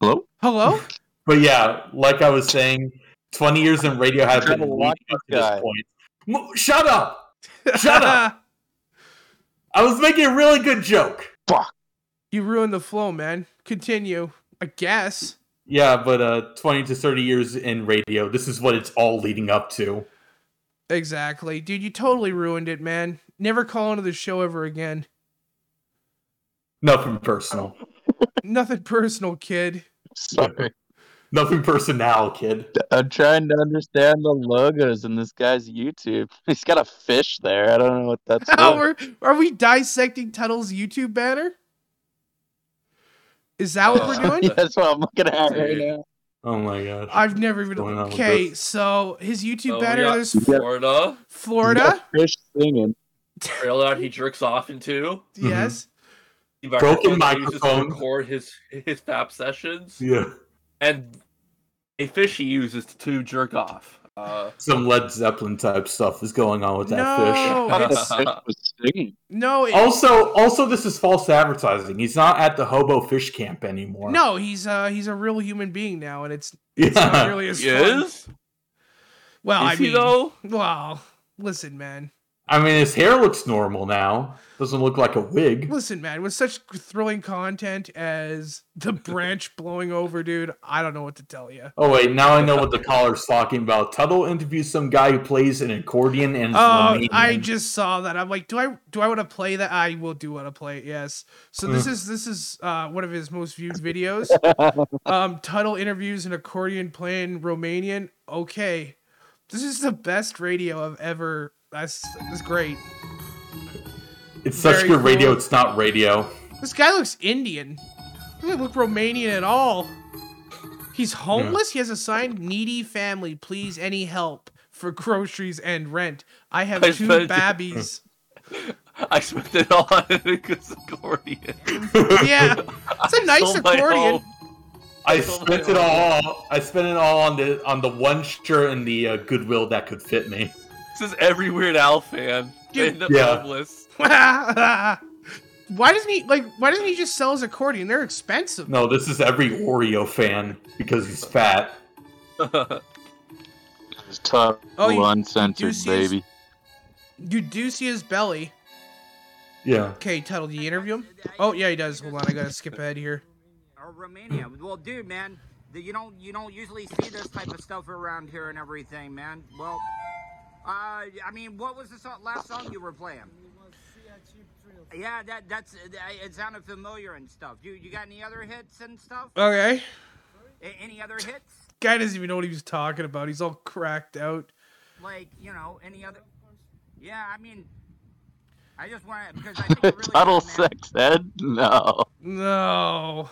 Hello? Hello. But yeah, like I was saying, 20 years in radio have been to leading up this to this point. Shut up! Shut up! <laughs> I was making a really good joke. Fuck. you ruined the flow, man. Continue. I guess. Yeah, but uh, 20 to 30 years in radio, this is what it's all leading up to. Exactly, dude. You totally ruined it, man. Never call into the show ever again. Nothing personal. <laughs> Nothing personal, kid. Sorry. Nothing personal, kid. I'm trying to understand the logos in this guy's YouTube. <laughs> He's got a fish there. I don't know what that's <laughs> How are, are we dissecting Tuttle's YouTube banner? Is that what we're <laughs> doing? Yeah, that's what I'm looking at right now. Oh my gosh. I've never even. going on with Okay, so his YouTube Oh, banner. is Florida, Florida. Fish singing. trailer that he jerks off into. Yes. The Broken microphone that he microphone. record his his FAP sessions, Yeah. And a fish he uses to jerk off. Uh, Some Led Zeppelin type stuff is going on with that No. fish. I thought the it's- <laughs> singing. No. It, Also, also, this is false advertising. He's not at the hobo fish camp anymore. no. He's uh he's a real human being now, and it's yeah. it's not really as he fun. is. Well, I Is he mean, though? well, listen, man. I mean, his hair looks normal now. Doesn't look like a wig. Listen, man. With such thrilling content as the <laughs> branch blowing over, dude, I don't know what to tell you. Oh wait, now I know what the caller's talking about. Tuttle interviews some guy who plays an accordion and Oh, Romanian. I just saw that. I'm like, do I do I want to play that? I will do want to play it. Yes. So this is this is uh, one of his most viewed videos. <laughs> um, Tuttle interviews an accordion playing Romanian. Okay, this is the best radio I've ever. That's that's great. it's such very good radio. It's not radio. This guy looks Indian. He doesn't look Romanian at all. He's homeless. He has a sign: "Needy family, please any help for groceries and rent." I have I two spent- babbies. <laughs> I spent it all on an accordion. yeah, it's a <laughs> nice accordion. home. I spent it all. I spent it all on the on the one shirt and the uh, Goodwill that could fit me. This is every Weird Al fan. They Dude. end up Yeah. homeless. <laughs> why doesn't he like? Why doesn't he just sell his accordion? They're expensive. No, this is every Oreo fan because he's fat. <laughs> It's tough, Oh, you- uncensored, you see his- baby. You do see his belly. Yeah. Okay, Tuttle, do you interview him? Oh yeah, he does. Hold on, I gotta skip ahead here. or Romania. Well, dude, man, you don't you don't usually see this type of stuff around here and everything, man. Well, uh, I mean, what was the so- last song you were playing? Yeah, that that's it sounded familiar and stuff. You you got any other hits and stuff? Okay. A- any other hits? Guy doesn't even know what he was talking about. He's all cracked out. Like you know, any other? Yeah, I mean, I just want to because I think it really <laughs> Tuttle sex ed? No. No.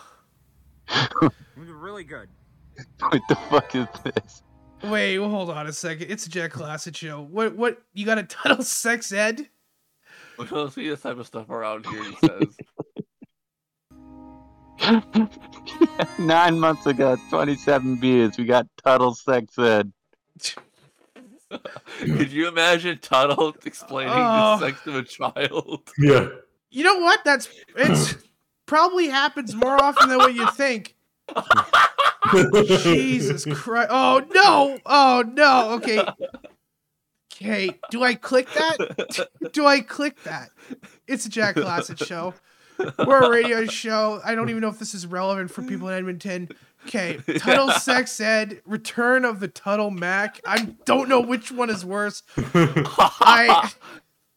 It was really good. <laughs> What the fuck is this? Wait, well, hold on a second. It's a Jack Klassen show. What? What? You got a Tuttle sex ed? We don't see this type of stuff around here, he says. <laughs> Nine months ago, 27 beers. We got Tuttle sex ed. <laughs> Could you imagine Tuttle explaining Oh. the sex to a child? <laughs> Yeah. You know what? That's it's probably happens more often than what you think. Jesus Christ! Oh no! Oh no! Okay. Okay. Do I click that? <laughs> Do I click that? It's a Jack Klassen show. We're a radio show. I don't even know if this is relevant for people in Edmonton. Okay, Tuttle Sex Ed, Return of the Tuttle Mac. I don't know which one is worse. <laughs> I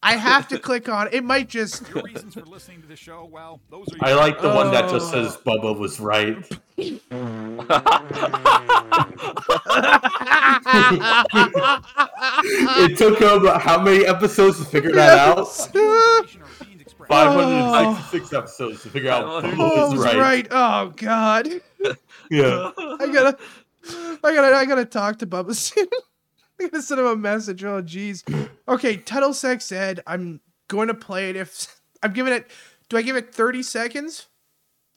I have to click on it. It might just Your reasons for listening to the show, well, those are I like the one that just says Bubba was right. It took him how many episodes to figure that out? information or 566 episodes to figure out Bubba Oh, was was right. right. Oh God. Yeah. I gotta, I gotta, I gotta talk to Bubba soon. I gotta send him a message. Oh, jeez. Okay, Tuttle Sex Ed. I'm going to play it. If <laughs> I'm giving it, do I give it 30 seconds?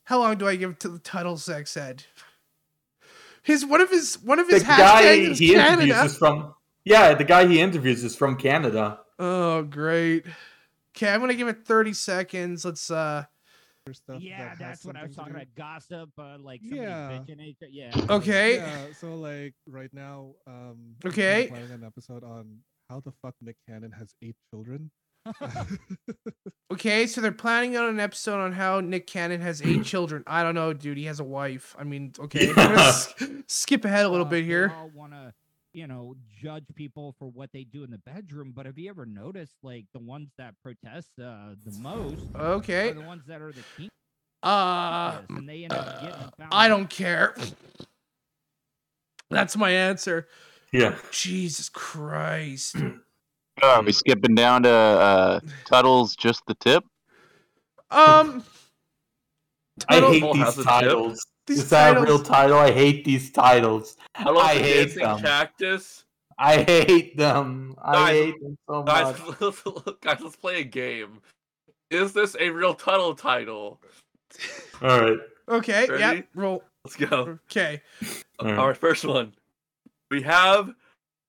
How long do I give to the Tuttle Sex Ed? His one of his one of The his guy is he interviews is from Yeah, the guy he interviews is from Canada. Oh, great. Okay, I'm gonna give it 30 seconds. Let's uh. Stuff Yeah, that that's what I was talking about. Gossip, uh, like Yeah. bitching each other. Yeah. <laughs> Okay. Yeah, so like right now, um, I'm Okay. planning an episode on how the fuck Nick Cannon has eight children. <laughs> Okay, so they're planning on an episode on how Nick Cannon has eight <coughs> children. I don't know, dude. He has a wife. I mean, okay. <laughs> I'm gonna Yeah. s- skip ahead a little Uh, bit they here. all want to, you know, judge people for what they do in the bedroom. But have you ever noticed, like, the ones that protest uh, the most Okay. are the ones that are the king? Uh, and they end up getting found I don't care. That's my answer. Yeah. Jesus Christ. <clears throat> Are we skipping down to uh, Tuttle's just the tip? Um, I hate these House of titles. These Is that a real title? I hate these titles. I love I the hate dancing them. cactus. I hate them. I Guys, hate them so Guys, much. <laughs> let's, guys, let's play a game. Is this a real Tuttle title? All right. okay. Yeah. Ready? Roll. Let's go. Okay. All right. Our first one. We have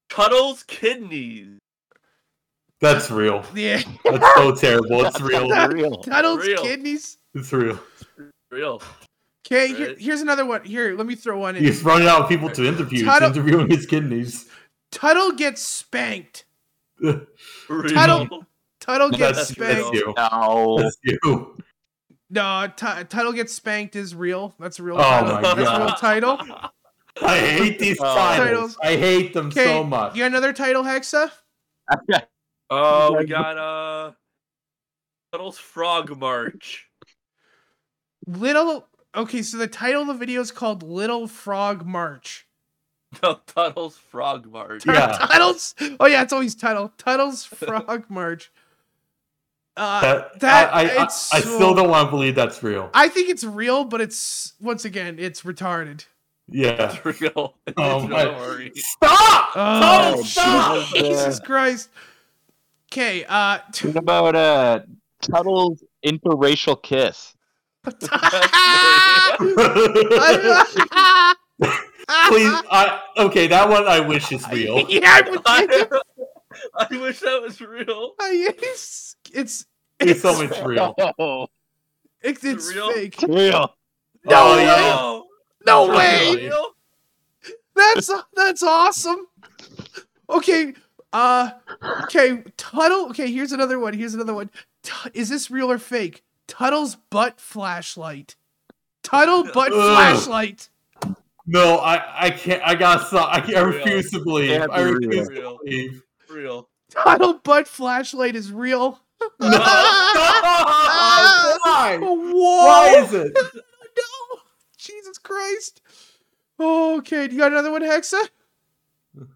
Tuttle's kidneys. That's real. Yeah. That's so terrible. It's <laughs> real. real. Tuttle's Real. kidneys. It's real. Real. Okay. Here, here's another one. Here, let me throw one in. He's running out of people to interview. He's Tuttle- interviewing his kidneys. Tuttle gets spanked. <laughs> Tuttle- Tuttle gets That's, spanked. that's you. No. That's you. No, t- Tuttle gets spanked is real. That's a real Oh title. my That's a real title. I hate these Oh. titles. I hate them Okay, so much. you got another title, Hexa? <laughs> Oh, we <laughs> got uh Tuttle's Frog March. Little. Okay, so the title of the video is called Little Frog March. <laughs> No, Tuttle's Frog March. Yeah. Tuttle's. Oh yeah, it's always Tuttle. Tuttle's Frog <laughs> March. Uh, That, that I, I, I, it's I so- still don't want to believe that's real. I think it's real, but it's once again, it's retarded. Yeah. It's real. It's <laughs> Oh, my- Stop! Oh, Tom, stop! Jesus Christ. Okay, uh, What about uh, Tuttle's interracial kiss? Please, I, okay, that one I wish is real. <laughs> yeah, I would I, <laughs> I wish that was real. it's it's It's so much real. Oh, it's, it's real? fake. real. No Oh, way! yeah. No Oh, way! real? That's that's awesome. Okay, uh, okay, Tuttle. Okay, here's another one. Here's another one. Tu- Is this real or fake? Tuttle's butt flashlight. Tuttle butt Ugh. flashlight. No, I, I can't. I gotta. I, can't, I Real. refuse to believe. Can't I refuse real. to believe. Real. Tuttle butt flashlight is real. No, stop! <laughs> Why? <laughs> Why is it? <laughs> no! Jesus Christ! Okay, do you got another one, Hexa?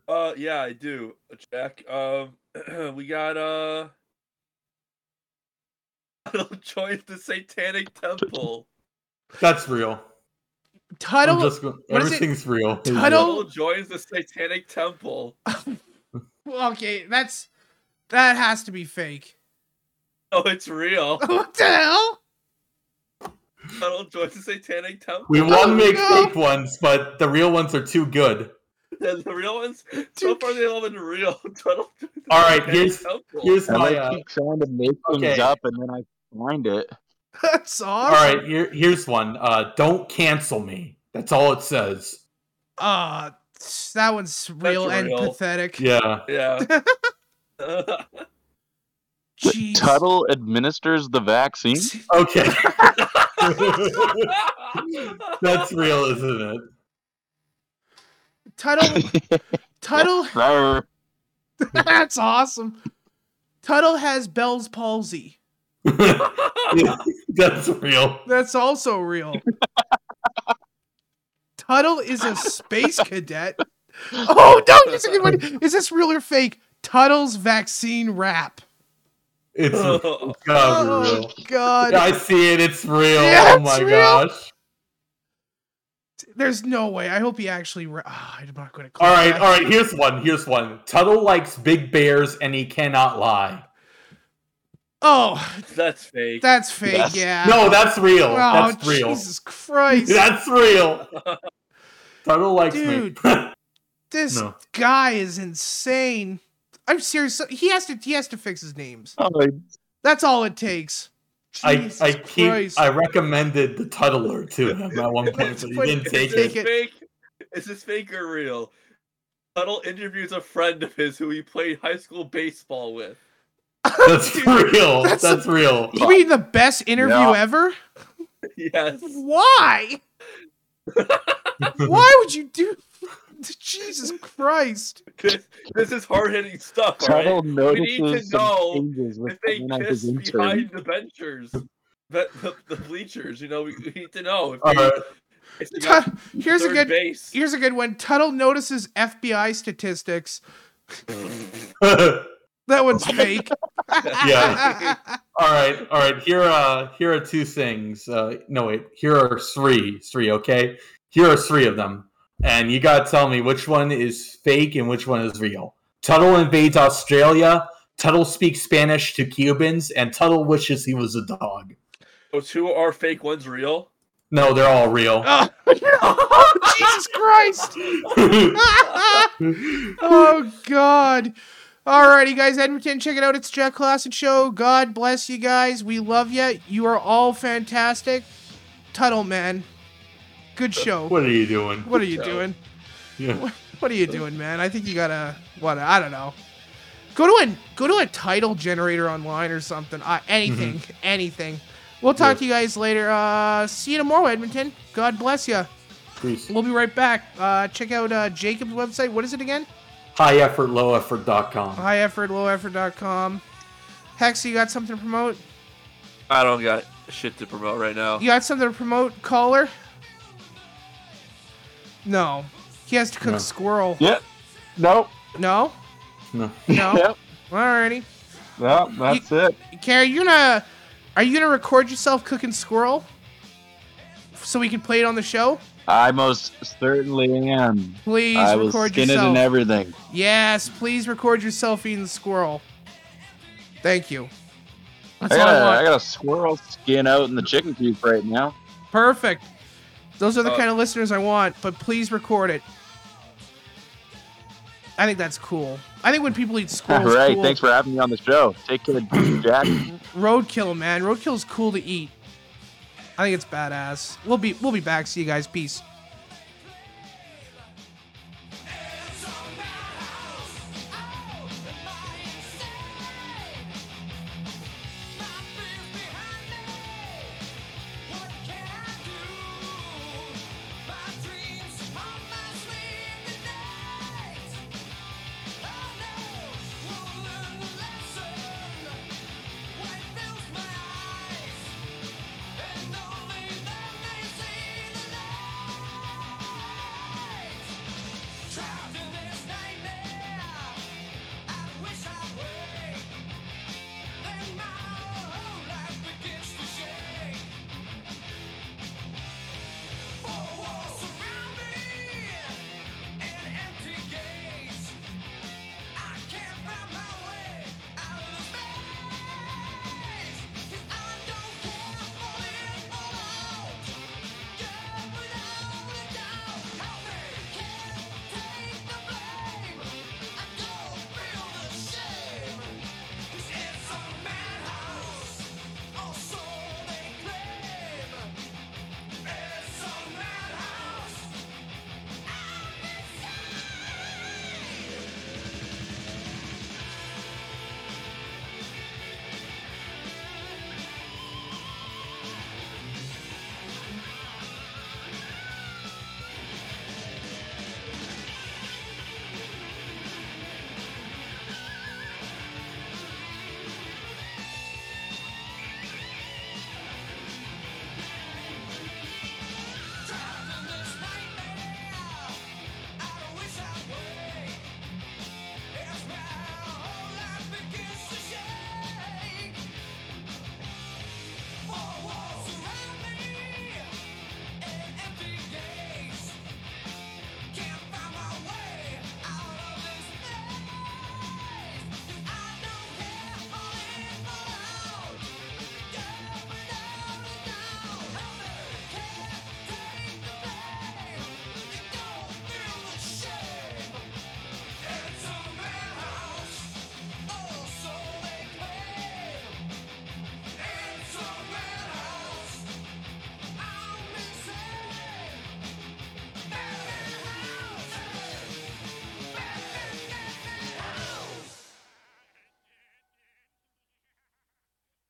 Uh, yeah, I do, Jack. Um, <clears throat> we got uh, <laughs> join the Satanic Temple. That's real. I'm Tuttle. just go- what is it? everything's real. It's Tuttle- real. Tuttle joins the Satanic Temple. <laughs> Okay, that's that has to be fake. Oh, it's real. <laughs> What the hell? Tuttle joins the Satanic Temple. We want to make no. fake ones, but the real ones are too good. And the real ones, so far they've all been real. Tuttle joins All right, Satanic here's Temple. here's I my. like Uh, keep trying to make things okay. up, and then I find it. <laughs> That's all awesome. right, here here's one. Uh, don't cancel me. That's all it says. Uh that one's real and real. pathetic. Yeah. Yeah. <laughs> Jeez. Tuttle administers the vaccine. <laughs> Okay. That's real, isn't it? Tuttle. Tuttle. Sir. That's awesome. Tuttle has Bell's palsy. That's real. That's also real. Tuttle is a space <laughs> cadet. Oh no! Here's a good one. Is this real or fake? Tuttle's vaccine wrap. It's Oh, it's gotta be Oh real. god! I see it. It's real. Yeah, oh my real. gosh. There's no way. I hope he actually. Ra- Ah, I'm not going to. All right, that. all right. Here's one. Here's one. Tuttle likes big bears and he cannot lie. Oh, That's fake. that's fake. Yes. Yeah. No, that's real. Oh, that's real. Jesus Christ! That's real. <laughs> Tuttle likes Dude. me. <laughs> this No. guy is insane. I'm serious. He has to. He has to fix his names. Oh, That's all it takes. I, Jesus I keep Christ. I recommended the Tuttler to him at one point, but he didn't Is take this it. it. fake? Is this fake or real? Tuttle interviews a friend of his who he played high school baseball with. <laughs> That's Dude, real. that's That's, a- real. You mean the best interview Yeah. ever? Yes. Why? <laughs> Why would you do? <laughs> Jesus Christ! This, this is hard hitting stuff, Tuttle alright? We need to notices some know changes with If they kiss behind the benchers, the, the, the bleachers, you know, we, we need to know if All they, if they here's a good. base. Here's a good one. Tuttle notices FBI statistics. That one's fake. <laughs> Yeah. all right, all right. Here, uh, here are two things. Uh, no, wait. Here are three. Three. Okay. Here are three of them, and you gotta tell me which one is fake and which one is real. Tuttle invades Australia. Tuttle speaks Spanish to Cubans, and Tuttle wishes he was a dog. So two are fake, one's real. No, they're all real. <laughs> oh, Jesus Christ! <laughs> oh God! Alrighty, guys, Edmonton, check it out. It's Jack Klassen Show. God bless you guys. We love you. You are all fantastic. Tuttle, man, good show. what are you doing? What are you show. doing? Yeah. What are you doing, man? I think you gotta what? I don't know. Go to a go to a title generator online or something. Uh, anything, anything. We'll talk Yeah. to you guys later. Uh, see you tomorrow, Edmonton. God bless you. Peace. We'll be right back. Uh, check out uh, Jacob's website. What is it again? High effort, low effort.com. High effort, low effort.com. Hex, you got something to promote? I don't got shit to promote right now. You got something to promote, caller? No. He has to cook No. squirrel. Yep. Nope. No? No. No? <laughs> Yep. Alrighty. Yeah, that's it. Carrie, you're gonna are you gonna record yourself cooking squirrel so we can play it on the show? I most certainly am. Please I will record skin yourself. it and everything. Yes, please record yourself eating the squirrel. Thank you. That's I all got, I a, want. I got a squirrel skin out in the chicken coop right now. Perfect. Those are the Uh, kind of listeners I want, but please record it. I think that's cool. I think when people eat <laughs> All squirrels, right, cool. thanks for having me on the show. Take care, Jack. <clears throat> Roadkill, man. Roadkill's cool to eat. I think it's badass. We'll be we'll be back. See you guys. Peace.